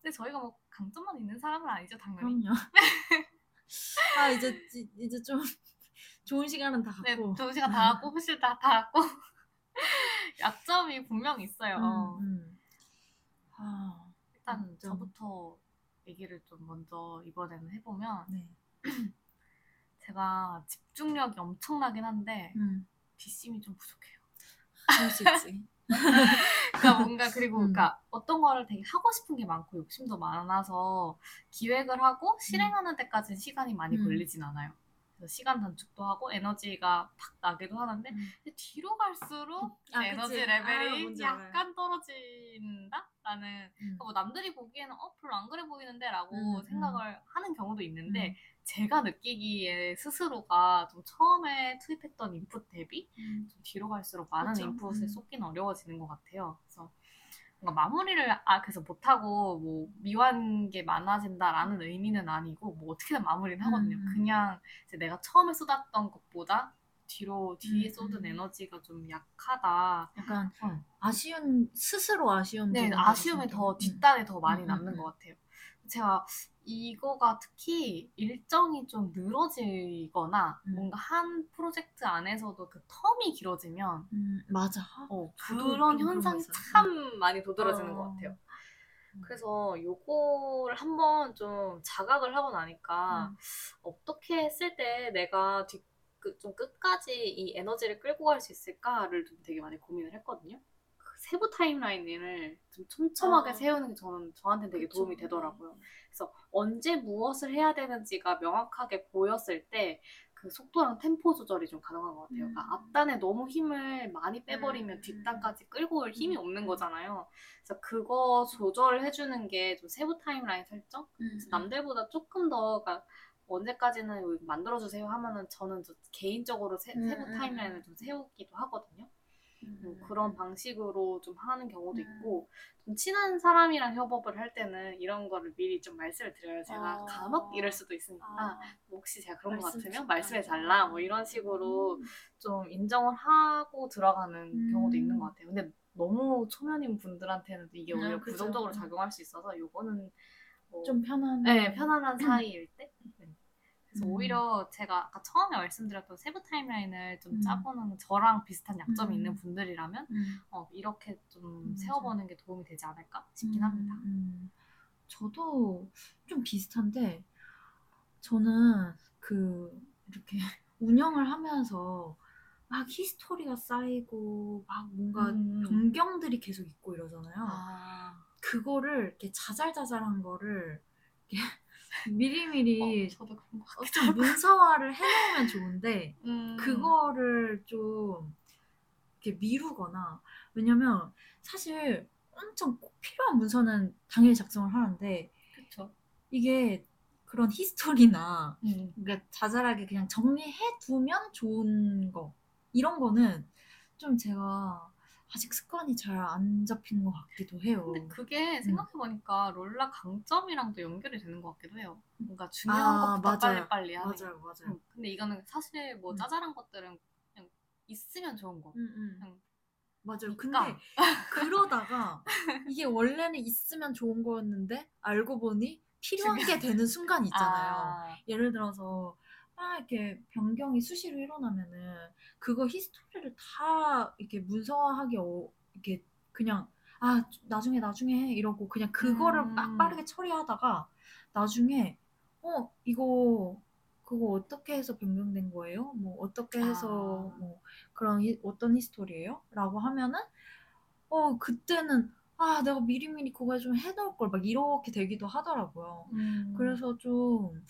근데 저희가 뭐 강점만 있는 사람은 아니죠, 당연히. 그럼요. <laughs> 아 이제 이- 이제 좀 좋은 시간은 다 네, 갖고. 좋은 시간 다 갖고 후실 다, 다 갖고 <laughs> 약점이 분명 있어요. 음, 음. 아, 일단 약점. 저부터 얘기를 좀 먼저 이번에는 해보면 네. <clears throat> 제가 집중력이 엄청나긴 한데 음, 뒷심이 좀 부족해요. 그럴 수 있지. <laughs> 그러니까 뭔가 그리고 음. 그러니까 어떤 거를 되게 하고 싶은 게 많고 욕심도 많아서 기획을 하고 실행하는 데까지는 시간이 많이 음. 걸리진 않아요. 시간 단축도 하고 에너지가 팍 나기도 하는데 음. 뒤로 갈수록 아, 에너지 그치. 레벨이 아. 약간 떨어진다라는 음. 뭐 남들이 보기에는 어 별로 안 그래 보이는데라고 음, 생각을 하는 경우도 있는데 음. 제가 느끼기에 스스로가 좀 처음에 투입했던 인풋 대비 음. 좀 뒤로 갈수록 많은 그쵸. 인풋을 음. 쏟기는 어려워지는 것 같아요. 그래서 뭔가 마무리를 아 그래서 못하고 뭐 미완 게 많아진다라는 의미는 아니고 뭐 어떻게든 마무리는 하거든요. 음, 음. 그냥 이제 내가 처음에 쏟았던 것보다 뒤로 뒤에 음, 쏟은 음. 에너지가 좀 약하다. 약간 어. 아쉬운 스스로 아쉬운 네, 아쉬움이. 더 음. 뒷단에 더 많이 음, 남는 음, 것 같아요. 제가 이거가 특히 일정이 좀 늘어지거나 음. 뭔가 한 프로젝트 안에서도 그 텀이 길어지면 음, 맞아. 어, 그런 좀 현상이. 참 많이 도드라지는 어. 것 같아요. 음. 그래서 요거를 한번 좀 자각을 하고 나니까 음. 어떻게 했을 때 내가 뒤, 그, 좀 끝까지 이 에너지를 끌고 갈 수 있을까를 좀 되게 많이 고민을 했거든요. 그 세부 타임라인을 좀 촘촘하게 아. 세우는 게 저는 저한테 되게. 도움이 되더라고요. 그래서 언제 무엇을 해야 되는지가 명확하게 보였을 때 그 속도랑 템포 조절이 좀 가능한 것 같아요. 그러니까 음. 앞단에 너무 힘을 많이 빼버리면 음. 뒷단까지 끌고 올 힘이 음. 없는 거잖아요. 그래서 그거 조절해주는 게 좀 세부 타임라인 설정? 음. 남들보다 조금 더 그러니까 언제까지는 만들어주세요 하면은 저는 저 개인적으로 세, 음, 세부 음, 타임라인을 좀 세우기도 하거든요. 음. 음, 그런 방식으로 좀 하는 경우도 음. 있고 좀 친한 사람이랑 협업을 할 때는 이런 거를 미리 좀 말씀을 드려요. 제가 어. 간혹 이럴 수도 있으니까 아, 혹시 제가 그런 거 말씀 같으면 좀 말씀해 달라. 뭐 이런 식으로 좀 인정을 하고 들어가는 음. 경우도 있는 것 같아요. 근데 너무 초면인 분들한테는 이게 오히려 아. 부정적으로 작용할 수 있어서 요거는 뭐 좀 편한. 네, 편안한 사이일 때. 네. 그래서 음. 오히려 제가 아까 처음에 말씀드렸던 세부 타임라인을 좀 음. 짜보는 저랑 비슷한 약점이 음. 있는 분들이라면 음. 어, 이렇게 좀 음, 세워보는 게 도움이 되지 않을까 싶긴 음, 합니다. 음. 저도 좀 비슷한데 저는 그 이렇게 <laughs> 운영을 하면서 막 히스토리가 쌓이고 막 뭔가 음. 변경들이 계속 있고 이러잖아요. 아, 그거를 이렇게 자잘자잘한 거를 이렇게 미리미리 어, 저도 그런 것 어, 같아요. 좀 문서화를 해놓으면 좋은데 음. 그거를 좀 이렇게 미루거나 왜냐면 사실 엄청 꼭 필요한 문서는 당연히 작성을 하는데 그쵸. 이게 그런 히스토리나 음. 그러니까 자잘하게 그냥 정리해 두면 좋은 거 이런 거는 좀 제가 아직 습관이 잘 안 잡힌 것 같기도 해요. 근데 그게 음. 생각해보니까 롤라 강점이랑도 연결이 되는 것 같기도 해요. 뭔가 중요한 아, 것부터 맞아요. 빨리빨리 하는 게. 맞아요, 맞아요. 음, 근데 이거는 사실 뭐 음. 짜잘한 것들은 그냥 있으면 좋은 거. 음, 음. 음. 맞아요. 그러니까. 근데 <laughs> 그러다가 이게 원래는 있으면 좋은 거였는데 알고 보니 필요한 게 되는 순간이 있잖아요. 아, 예를 들어서 막 이렇게 변경이 수시로 일어나면은 그거 히스토리를 다 이렇게 문서화하기 어, 이렇게 그냥 아 나중에 나중에 해 이러고 그냥 그거를 음. 막 빠르게 처리하다가 나중에 어 이거 그거 어떻게 해서 변경된 거예요? 뭐 어떻게 해서 아. 뭐 그런 히- 어떤 히스토리예요? 라고 하면은 어 그때는 아 내가 미리미리 그거 좀 해놓을 걸 막 이렇게 되기도 하더라고요. 음. 그래서 좀,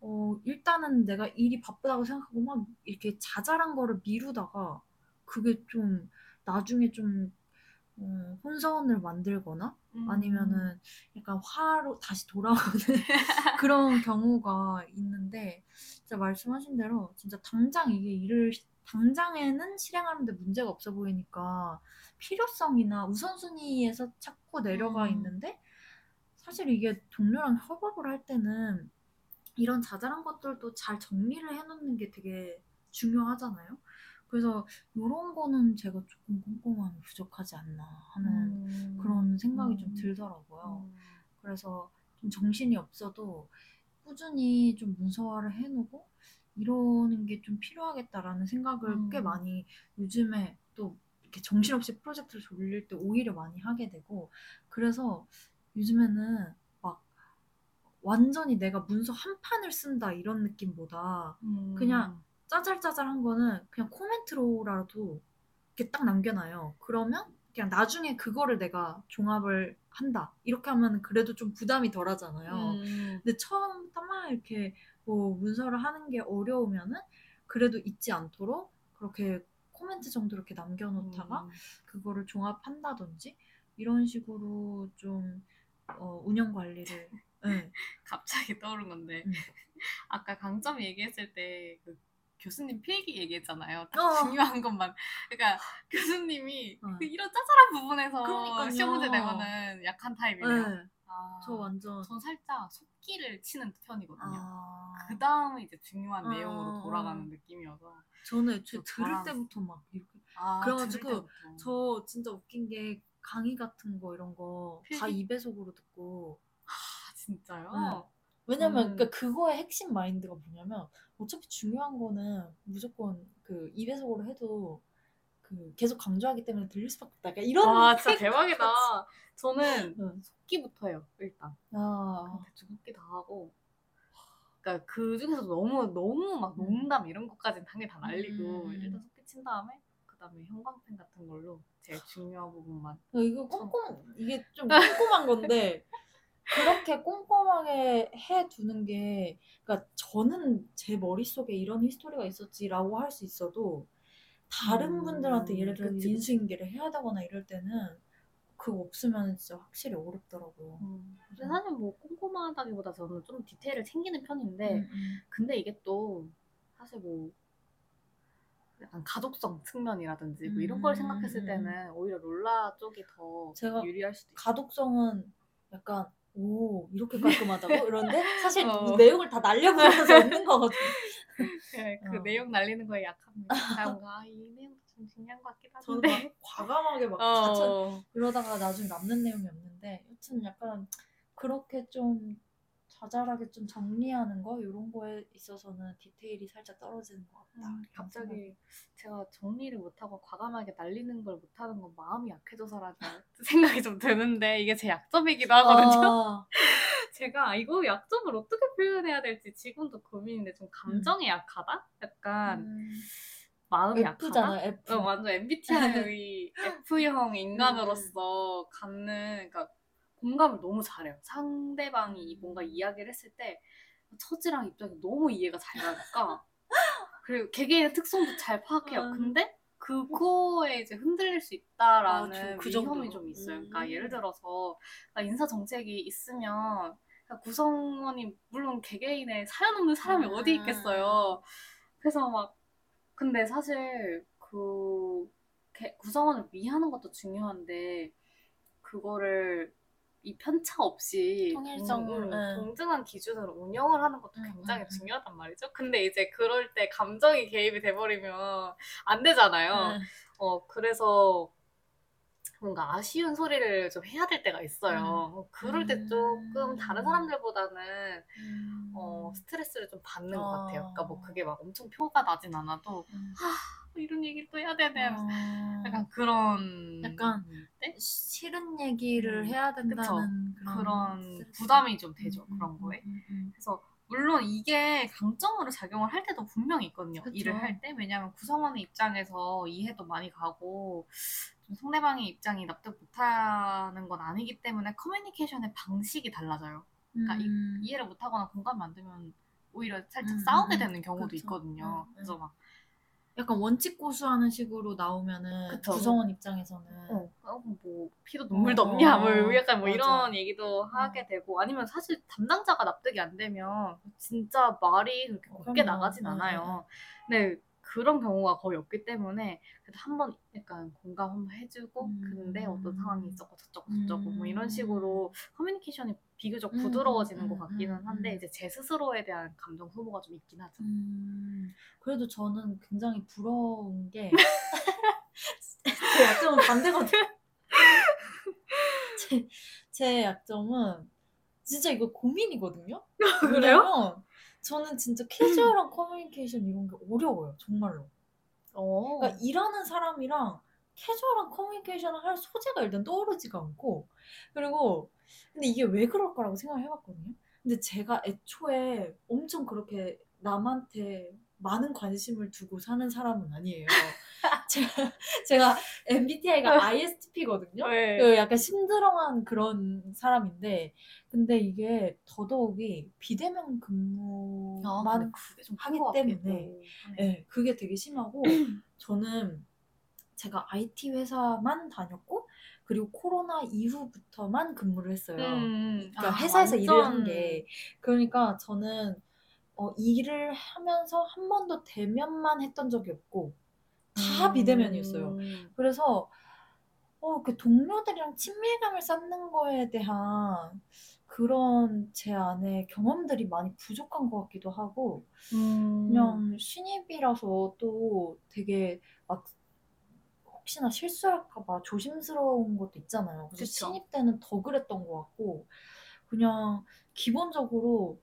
어, 일단은 내가 일이 바쁘다고 생각하고 막 이렇게 자잘한 거를 미루다가 그게 좀 나중에 좀, 어, 혼선을 만들거나 음. 아니면은 약간 화로 다시 돌아오는 <laughs> 그런 경우가 있는데, 진짜 말씀하신 대로 진짜 당장 이게 일을, 당장에는 실행하는데 문제가 없어 보이니까 필요성이나 우선순위에서 자꾸 내려가 음. 있는데, 사실 이게 동료랑 협업을 할 때는 이런 자잘한 것들도 잘 정리를 해놓는 게 되게 중요하잖아요. 그래서 이런 거는 제가 조금 꼼꼼함이 부족하지 않나 하는 음. 그런 생각이 좀 음. 들더라고요. 음. 그래서 좀 정신이 없어도 꾸준히 좀 문서화를 해놓고 이러는 게 좀 필요하겠다라는 생각을 음. 꽤 많이 요즘에 또 이렇게 정신없이 프로젝트를 돌릴 때 오히려 많이 하게 되고 그래서 요즘에는 막 완전히 내가 문서 한 판을 쓴다 이런 느낌보다 음. 그냥 짜잘짜잘한 거는 그냥 코멘트로라도 이렇게 딱 남겨놔요. 그러면 그냥 나중에 그거를 내가 종합을 한다. 이렇게 하면 그래도 좀 부담이 덜 하잖아요. 음. 근데 처음부터 막 이렇게 뭐 문서를 하는 게 어려우면은 그래도 잊지 않도록 그렇게 코멘트 정도 이렇게 남겨놓다가 음. 그거를 종합한다든지 이런 식으로 좀 어, 운영 관리를 네. <laughs> 갑자기 떠오른 건데 음. <laughs> 아까 강점 얘기했을 때 그 교수님 필기 얘기했잖아요. 딱 어. 중요한 것만. 그러니까 교수님이 어. 그 이런 짜잘한 부분에서 그러니까요. 시험 문제 내면은 약한 타입이네요. 네. 아, 저 완전 전 살짝 속기를 치는 편이거든요. 아, 그 다음에 이제 중요한 아, 내용으로 돌아가는 아. 느낌이어서. 저는 애초에 저 들을 잘하는- 때부터 막 이렇게 아, 그래가지고 들을 때부터. 저 진짜 웃긴 게 강의 같은 거 이런 거 다 필기? 2배속으로 듣고 아, 진짜요? 응. 왜냐면 음. 그러니까 그거의 핵심 마인드가 뭐냐면 어차피 중요한 거는 무조건 그 2배속으로 해도 그 계속 강조하기 때문에 들릴 수밖에 없다. 약간 이런 와, 진짜 대박이다. 저는 응. 속기부터 해요, 일단. 아, 대충 속기 다 하고. 그러니까 그 중에서 너무 너무 막 음. 농담 이런 것까지는 당연히 다 날리고 음. 일단 속기 친 다음에 그 다음에 형광펜 같은 걸로 제일 중요한 부분만 이거 꼼꼼 이게 좀 <laughs> 꼼꼼한 건데 그렇게 꼼꼼하게 해 두는 게 그러니까 저는 제 머릿속에 이런 히스토리가 있었지라고 할 수 있어도 다른 음, 분들한테 예를 들어 그치. 인수인계를 해야 되거나 이럴 때는 그거 없으면 진짜 확실히 어렵더라고요. 근데 사실 뭐 꼼꼼하다기보다 저는 좀 디테일을 챙기는 편인데 음, 음. 근데 이게 또 사실 뭐 약간 가독성 측면이라든지 뭐 이런 음, 걸 생각했을 음. 때는 오히려 롤라 쪽이 더 제가 유리할 수도 있어요. 가독성은 약간 오 이렇게 깔끔하다고 이런데 사실 어. 내용을 다 날려버려서 없는 거거든요. 네, 그 어. 내용 날리는 거에 약합니다. 아, 뭔가 아, 이 내용도 좀 중요한 것 같긴 저는 한데. 막 과감하게 막 어. 그러다가 나중에 남는 내용이 없는데 여튼 약간 그렇게 좀 자잘하게 좀 정리하는 거 이런 거에 있어서는 디테일이 살짝 떨어지는 것 같다. 음, 갑자기 제가 정리를 못하고 과감하게 날리는 걸 못하는 건 마음이 약해져서라는 <laughs> 생각이 좀 드는데 이게 제 약점이기도 하거든요. 아, <laughs> 제가 이거 약점을 어떻게 표현해야 될지 지금도 고민인데 좀 감정이 약하다? 약간 음, 마음이 F잖아 약하다? F. 어, 완전 MBTI의 <laughs> F형 인간으로서 갖는 그러니까 공감을 너무 잘해요. 상대방이 뭔가 이야기를 했을 때 처지랑 입장이 너무 이해가 잘 가니까 <laughs> 그리고 개개인의 특성도 잘 파악해요. 음. 근데 그거에 이제 흔들릴 수 있다라는 아, 저- 그 위험이? 좀 있어요. 그러니까 음. 예를 들어서 그러니까 인사 정책이 있으면 그러니까 구성원이 물론 개개인의 사연 없는 사람이 음. 어디 있겠어요. 그래서 막 근데 사실 그 개- 구성원을 위하는 것도 중요한데 그거를 이 편차 없이 통일성, 동- 음, 응. 동등한 기준으로 운영을 하는 것도 응, 굉장히 응, 응. 중요하단 말이죠. 근데 이제 그럴 때 감정이 개입이 돼버리면 안 되잖아요. 음. 어 그래서 뭔가 아쉬운 소리를 좀 해야 될 때가 있어요. 어, 그럴 때 음. 조금 다른 사람들보다는 음. 어, 스트레스를 좀 받는 것 어. 같아요. 그러니까 뭐 그게 막 엄청 표가 나진 않아도 음. 뭐 이런 얘기를 또 해야 되네. 하면서 어, 약간 그런 약간 때? 싫은 얘기를 음, 해야 된다는 그런, 그런 스트레스. 부담이 좀 되죠. 음, 그런 음, 거에. 음, 음. 그래서 물론 이게 강점으로 작용을 할 때도 분명히 있거든요. 그쵸. 일을 할 때. 왜냐하면 구성원의 입장에서 이해도 많이 가고 좀 상대방의 입장이 납득 못하는 건 아니기 때문에 커뮤니케이션의 방식이 달라져요. 그러니까 이- 음. 이 해를 못하거나 공감이 안 되면 오히려 살짝 음, 싸우게 음, 되는 경우도 그쵸. 있거든요. 음, 음. 그래서 막 약간 원칙 고수하는 식으로 나오면은 그쵸. 구성원 입장에서는 어, 어, 뭐 피도 눈물도 어, 없냐 뭐 어, 약간 뭐 맞아. 이런 얘기도 하게 되고 아니면 사실 담당자가 납득이 안 되면 진짜 말이 그렇게 어, 곱게. 나가진 네, 않아요. 근데 그런 경우가 거의 없기 때문에 그래도 한번 약간 공감 한번 해주고 음. 근데 어떤 상황이 있었고 저쩌고 저쩌고 뭐 이런 음. 식으로 커뮤니케이션이 비교적 음, 부드러워지는 음, 것 같기는 음, 한데 음. 이제 제 스스로에 대한 감정 소모가 좀 있긴 하죠. 음, 그래도 저는 굉장히 부러운 게 <laughs> 제 약점은 반대거든. <laughs> 제, 제 약점은 진짜 이거 고민이거든요. <laughs> 왜냐면 저는 진짜 캐주얼한 커뮤니케이션 이런 게 어려워요, 정말로. 어. 그러니까 일하는 사람이랑 캐주얼한 커뮤니케이션을 할 소재가 일단 떠오르지가 않고 그리고 근데 이게 왜 그럴 거라고 생각을 해봤거든요. 근데 제가 애초에 엄청 그렇게 남한테 많은 관심을 두고 사는 사람은 아니에요. <laughs> 제가, 제가 MBTI가 ISTP거든요. 네. 그 약간 심드렁한 그런 사람인데 근데 이게 더더욱이 비대면 아, 근무만 근데 그게 좀 하기 때문에. 네, 그게 되게 심하고 <clears throat> 저는 제가 IT 회사만 다녔고 그리고 코로나 이후부터만 근무를 했어요. 음, 그러니까 아, 회사에서 일을 한 완전- 게 그러니까 저는 어, 일을 하면서 한 번도 대면만 했던 적이 없고 다 음. 비대면이었어요. 그래서 어, 그 동료들이랑 친밀감을 쌓는 거에 대한 그런 제 안에 경험들이 많이 부족한 것 같기도 하고, 음. 그냥 신입이라서 또 되게 막 혹시나 실수할까봐 조심스러운 것도 있잖아요. 그래서 그쵸. 신입 때는 더 그랬던 것 같고, 그냥 기본적으로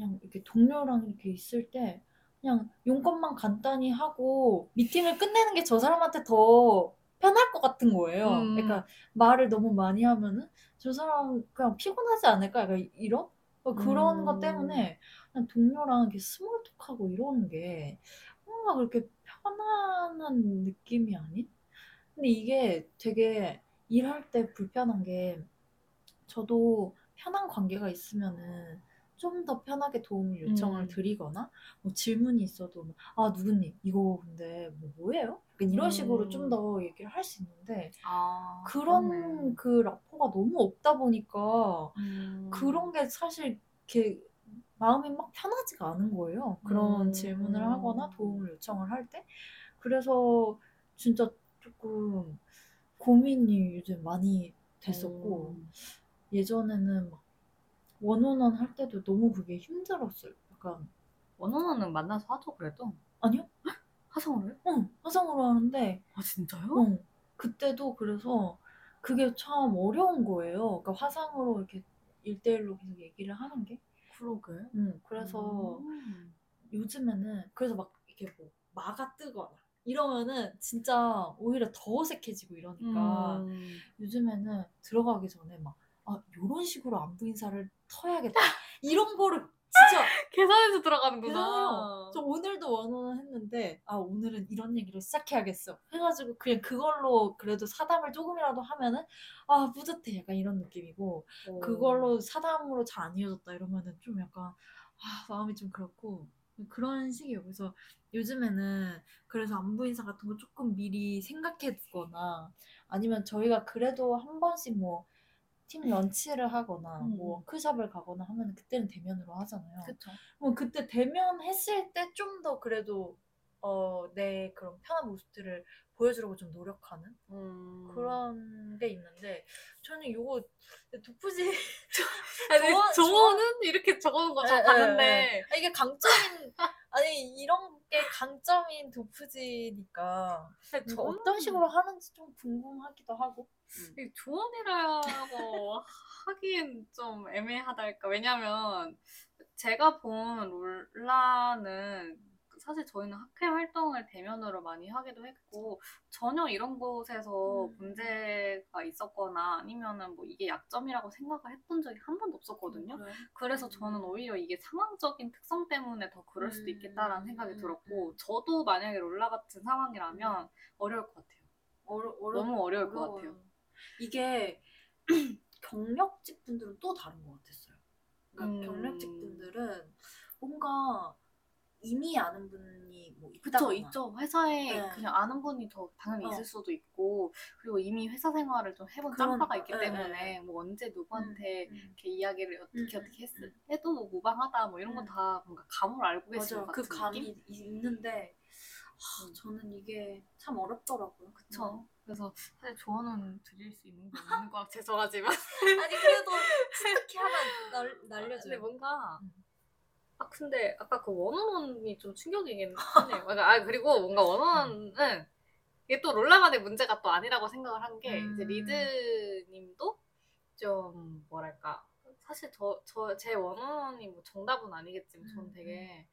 그냥 이렇게 동료랑 이렇게 있을 때 그냥 용건만 간단히 하고 미팅을 끝내는 게 저 사람한테 더 편할 것 같은 거예요. 음. 그러니까 말을 너무 많이 하면은 저 사람 그냥 피곤하지 않을까? 약간 이런 그런 음. 것 때문에 그냥 동료랑 이렇게 스몰톡하고 이러는 게 뭔가 그렇게 편안한 느낌이 아닌? 근데 이게 되게 일할 때 불편한 게 저도 편한 관계가 있으면은 좀 더 편하게 도움을 요청을 음. 드리거나 뭐 질문이 있어도 뭐, 아 누구님 이거 근데 뭐? 약간 이런 식으로 음. 좀더 얘기를 할 수 있는데 아, 그런 그러네. 그 라포가 너무 없다 보니까 음. 그런 게 사실 이렇게 마음이 막 편하지가 않은 거예요. 그런 음. 질문을 하거나 도움을 요청을 할 때. 그래서 진짜 조금 고민이 요즘 많이 됐었고 음. 예전에는 막 원원원 할 때도 너무 그게 힘들었어요. 약간 원어원은 만나서 하죠 그래도 아니요? 화성으로요? 응 화상으로 하는데 아 진짜요? 응 그때도 그래서 그게 참 어려운 거예요. 그러니까 화상으로 이렇게 일대일로 계속 얘기를 하는 게. 그러게. 응 그래서 음. 요즘에는 그래서 막 이렇게 뭐 마가 뜨거나 이러면은 진짜 오히려 더 어색해지고 이러니까 음. 요즘에는 들어가기 전에 막 아, 요런 식으로 안부 인사를 터야겠다. 이런 거를 진짜 <laughs> 계산해서 들어가는구나. 저 오늘도 원어는 했는데 아 오늘은 이런 얘기로 시작해야겠어. 해가지고 그냥 그걸로 그래도 사담을 조금이라도 하면은 아 뿌듯해 약간 이런 느낌이고 어. 그걸로 사담으로 잘 안 이어졌다 이러면은 좀 약간 아 마음이 좀 그렇고 그런 식이에요. 그래서 요즘에는 그래서 안부 인사 같은 거 조금 미리 생각해 두거나 아니면 저희가 그래도 한 번씩 뭐 팀 런치를 하거나 음, 뭐 음. 워크숍을 가거나 하면 그때는 대면으로 하잖아요. 그쵸. 뭐 그때 대면 했을 때 좀 더 그래도 어, 내 그런 편한 모습들을 보여주려고 좀 노력하는 음. 그런 게 있는데 저는 요거 도프지 <laughs> 아니, 조언- 조언은 이렇게 적어놓은 거저 예, 봤는데 예, 예. 아, 이게 강점인 <laughs> 아니 이런 게 강점인 도프지니까 저 어떤 식으로 하는지 좀 궁금하기도 하고 이 조언이라고 <laughs> 하기엔 좀 애매하달까. 왜냐면 제가 본 롤라는 사실 저희는 학회 활동을 대면으로 많이 하기도 했고 전혀 이런 곳에서 음. 문제가 있었거나 아니면은 뭐 이게 약점이라고 생각을 했던 적이 한 번도 없었거든요. 그래서 저는 오히려 이게 상황적인 특성 때문에 더 그럴 수도 음. 있겠다라는 생각이 음, 들었고 음. 저도 만약에 롤라 같은 상황이라면 어려울 것 같아요. 어려, 어려, 너무 어려울 것 어려워요. 같아요. 이게 <clears throat> 경력직 분들은 또 다른 것 같았어요. 그러니까 음. 경력직 분들은 뭔가 이미 아는 분이 뭐 그쵸 있다거나 있죠 회사에 네. 그냥 아는 분이 더 당연히 어. 있을 수도 있고 그리고 이미 회사 생활을 좀 해본 그러니까, 짬바가 있기 예, 때문에 예. 뭐 언제 누구한테 음, 음. 이렇게 이야기를 어떻게 음, 어떻게 했, 음. 해도 뭐 무방하다 뭐 이런 건 음. 다 뭔가 감을 알고 맞아요. 것그 같은 감이 느낌? 있는데 하, 음. 저는 이게 참 어렵더라고요. 그쵸 그래서 사실 조언은 드릴 수 있는 게 없는 것 같아 죄송하지만 <laughs> 아니 그래도 특히 하나 날, 근데 날려줘요. 뭔가 음. 아 근데 아까 그 one on one이 좀 충격이긴 하네요. 그러니까 아 그리고 뭔가 one on one은 이게 또 롤라만의 문제가 또 아니라고 생각을 한 게 이제 음. lead님도 좀 뭐랄까 사실 저 저 제 one on one이 뭐 정답은 아니겠지만 저는 음, 되게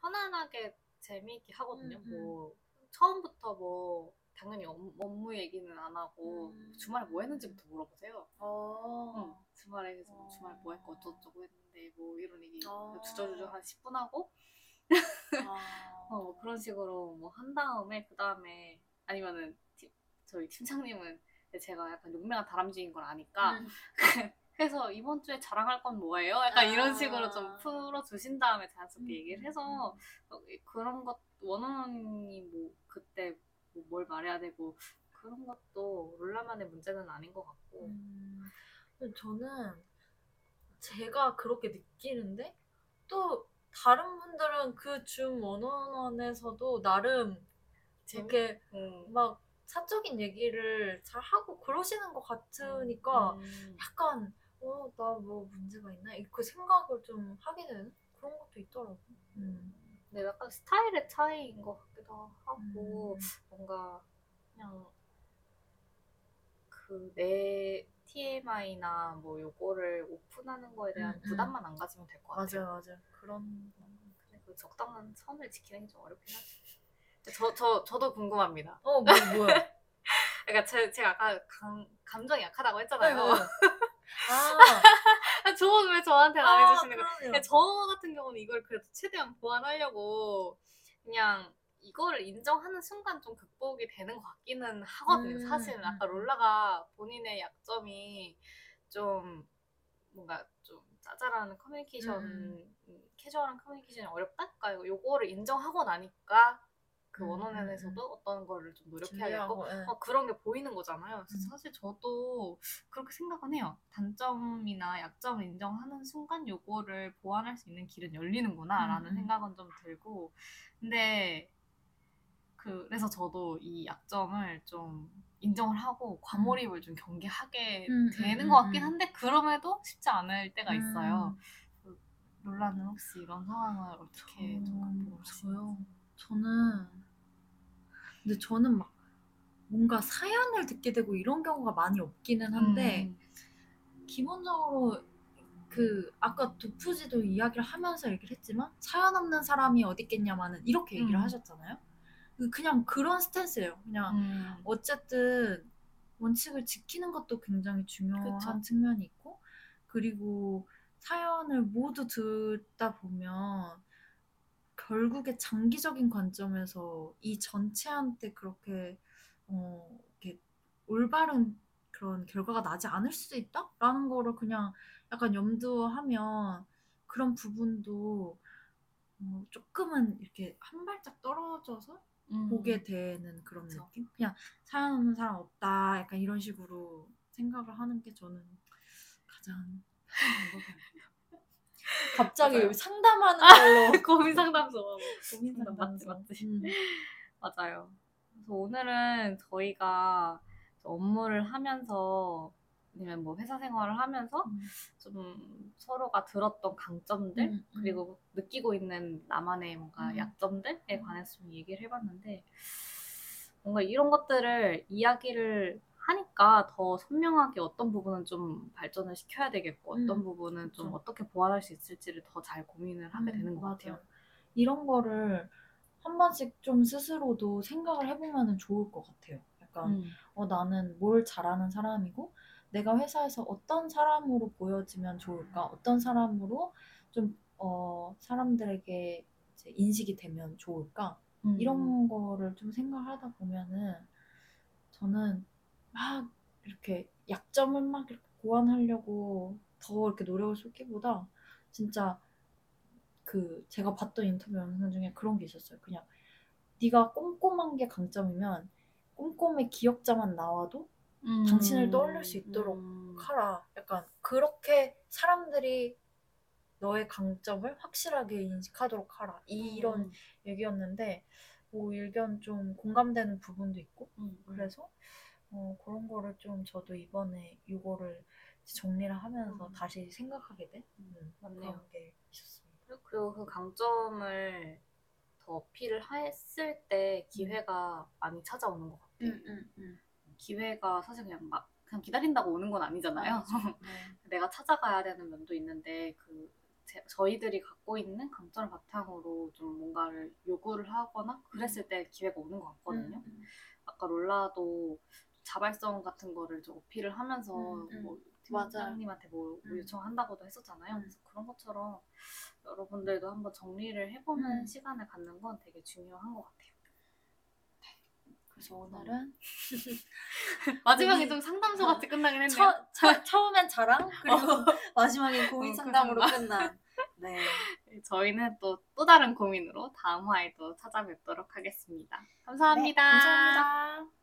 편안하게 재미있게 하거든요. 음, 음. 뭐 처음부터 뭐 당연히 업- 업무 얘기는 안 하고 음. 주말에 뭐 했는지부터 물어보세요. 어. 응, 주말에 그래서 뭐 어. 주말 뭐 했고 어쩌고저쩌고 했는데 뭐 이런 얘기 어. 주저주저 한 10분 하고 아. <laughs> 어, 뭐 그런 식으로 뭐 한 다음에 그 다음에 아니면은 팀- 저희 팀장님은 제가 약간 용맹한 다람쥐인 걸 아니까 음. <laughs> 그래서 이번 주에 자랑할 건 뭐예요? 약간 이런 아. 식으로 좀 풀어주신 다음에 자연스럽게 음, 얘기를 음, 해서 어, 그런 것 원원이 뭐 그때 뭐 뭘 말해야 되고 그런 것도 롤라만의 문제는 아닌 것 같고 음, 저는 제가 그렇게 느끼는데 또 다른 분들은 그 줌 원원원에서도 나름 이렇게 음. 막 사적인 얘기를 잘 하고 그러시는 것 같으니까 음. 약간 어 나 뭐 문제가 있나 그 생각을 좀 하게 되는 그런 것도 있더라고. 음. 네, 약간 스타일의 차이인 것 같기도 하고 음. 뭔가 그냥 그내 TMI나 뭐 요거를 오픈하는 거에 대한 음, 음. 부담만 안 가지면 될 것 같아요. 맞아 맞아 그런 근데 그 적당한 선을 지키는 게 좀 어렵긴. 근데 저, 저, 저도 궁금합니다. 어 뭐, 뭐야 <laughs> 그러니까 제, 제가 아까 감, 감정이 약하다고 했잖아요. <laughs> 아, 조언 왜 저한테 안 해주시는 거예요? 그럼요. 근데 저 같은 경우는 이걸 그래도 최대한 보완하려고 그냥 이거를 인정하는 순간 좀 극복이 되는 것 같기는 하거든요. 음, 사실은 아까 음. 롤라가 본인의 약점이 좀 뭔가 좀 짜잘한 커뮤니케이션, 음. 음, 캐주얼한 커뮤니케이션이 어렵다? 그러니까 요거를 인정하고 나니까 그 음, 원어원에서도 어떤 거를 좀 노력해야겠고 예. 어, 그런 게 보이는 거잖아요. 음. 사실 저도 그렇게 생각은 해요. 단점이나 약점을 인정하는 순간 요거를 보완할 수 있는 길은 열리는구나라는 음, 음. 생각은 좀 들고. 근데 그, 그래서 저도 이 약점을 좀 인정을 하고 과몰입을 좀 경계하게 음, 되는 음, 것 같긴 음. 한데 그럼에도 쉽지 않을 때가 있어요. 음. 롤라는 혹시 이런 상황을 어떻게 좀 음, 극복을 저요. 저는 근데 저는 막 뭔가 사연을 듣게 되고 이런 경우가 많이 없기는 한데 음. 기본적으로 그 아까 도프지도 이야기를 하면서 얘기를 했지만 사연 없는 사람이 어디 있겠냐마는 이렇게 얘기를 음. 하셨잖아요. 그- 그냥 그런 스탠스예요. 그냥 음. 어쨌든 원칙을 지키는 것도 굉장히 중요한 그쵸. 측면이 있고 그리고 사연을 모두 듣다 보면 결국에 장기적인 관점에서 이 전체한테 그렇게 어 이렇게 올바른 그런 결과가 나지 않을 수도 있다라는 거를 그냥 약간 염두하면 그런 부분도 어, 조금은 이렇게 한 발짝 떨어져서 음. 보게 되는 그런 그쵸. 느낌? 그냥 사연 없는 사람 없다 약간 이런 식으로 생각을 하는 게 저는 가장. <laughs> 갑자기 맞아요. 상담하는 걸로 <laughs> 고민 상담소. 고민 맞지, 상담소. 맞지. 음. <laughs> 맞아요. 그래서 오늘은 저희가 업무를 하면서 아니면 뭐 회사 생활을 하면서 음. 좀 서로가 들었던 강점들 음, 음. 그리고 느끼고 있는 나만의 뭔가 음. 약점들에 관해서 좀 얘기를 해봤는데 뭔가 이런 것들을 이야기를 하니까 더 선명하게 어떤 부분은 좀 발전을 시켜야 되겠고 어떤 음, 부분은 좀. 어떻게 보완할 수 있을지를 더 잘 고민을 하게 음, 되는 것 맞아요. 같아요. 이런 거를 한 번씩 좀 스스로도 생각을 해보면 좋을 것 같아요. 약간 음. 어, 나는 뭘 잘하는 사람이고 내가 회사에서 어떤 사람으로 보여지면 좋을까? 어떤 사람으로 좀 어, 사람들에게 인식이 되면 좋을까? 음. 이런 거를 좀 생각하다 보면은 저는 막 이렇게 약점을 막 이렇게 보완하려고 더 이렇게 노력을 쏟기보다 진짜 그 제가 봤던 인터뷰 영상 중에 그런 게 있었어요. 그냥 네가 꼼꼼한 게 강점이면 꼼꼼의 기억자만 나와도 음. 당신을 떠올릴 수 있도록 음. 하라. 약간 그렇게 사람들이 너의 강점을 확실하게 인식하도록 하라. 이런 음. 얘기였는데 뭐 의견 좀 공감되는 부분도 있고 음. 그래서 어, 그런 거를 좀 저도 이번에 이거를 정리를 하면서 음. 다시 생각하게 된 음. 그런 게 있었습니다. 그리고 그 강점을 더 어필을 했을 때 기회가 많이 찾아오는 것 같아요. 음. 기회가 사실 그냥 막 그냥 기다린다고 오는 건 아니잖아요. <laughs> 내가 찾아가야 되는 면도 있는데 그 제- 저희들이 갖고 있는 강점을 바탕으로 좀 뭔가를 요구를 하거나 그랬을 때 기회가 오는 것 같거든요. 음. 아까 롤라도 자발성 같은 거를 좀 어필을 하면서 음, 음. 뭐. 팀장님한테 뭐 음. 요청한다고도 했었잖아요. 음. 그래서 그런 것처럼 여러분들도 한번 정리를 해보는 음. 시간을 갖는 건 되게 중요한 것 같아요. 그래서 오늘은 <laughs> 마지막에 좀 상담소 같이 끝나긴 했네요. 처, 처, 처음엔 자랑 그리고 <laughs> 마지막에 고민 어, 상담으로 그 끝난. 네. <laughs> 저희는 또, 또 다른 고민으로 다음 화에도 찾아뵙도록 하겠습니다. 감사합니다. 네, 감사합니다.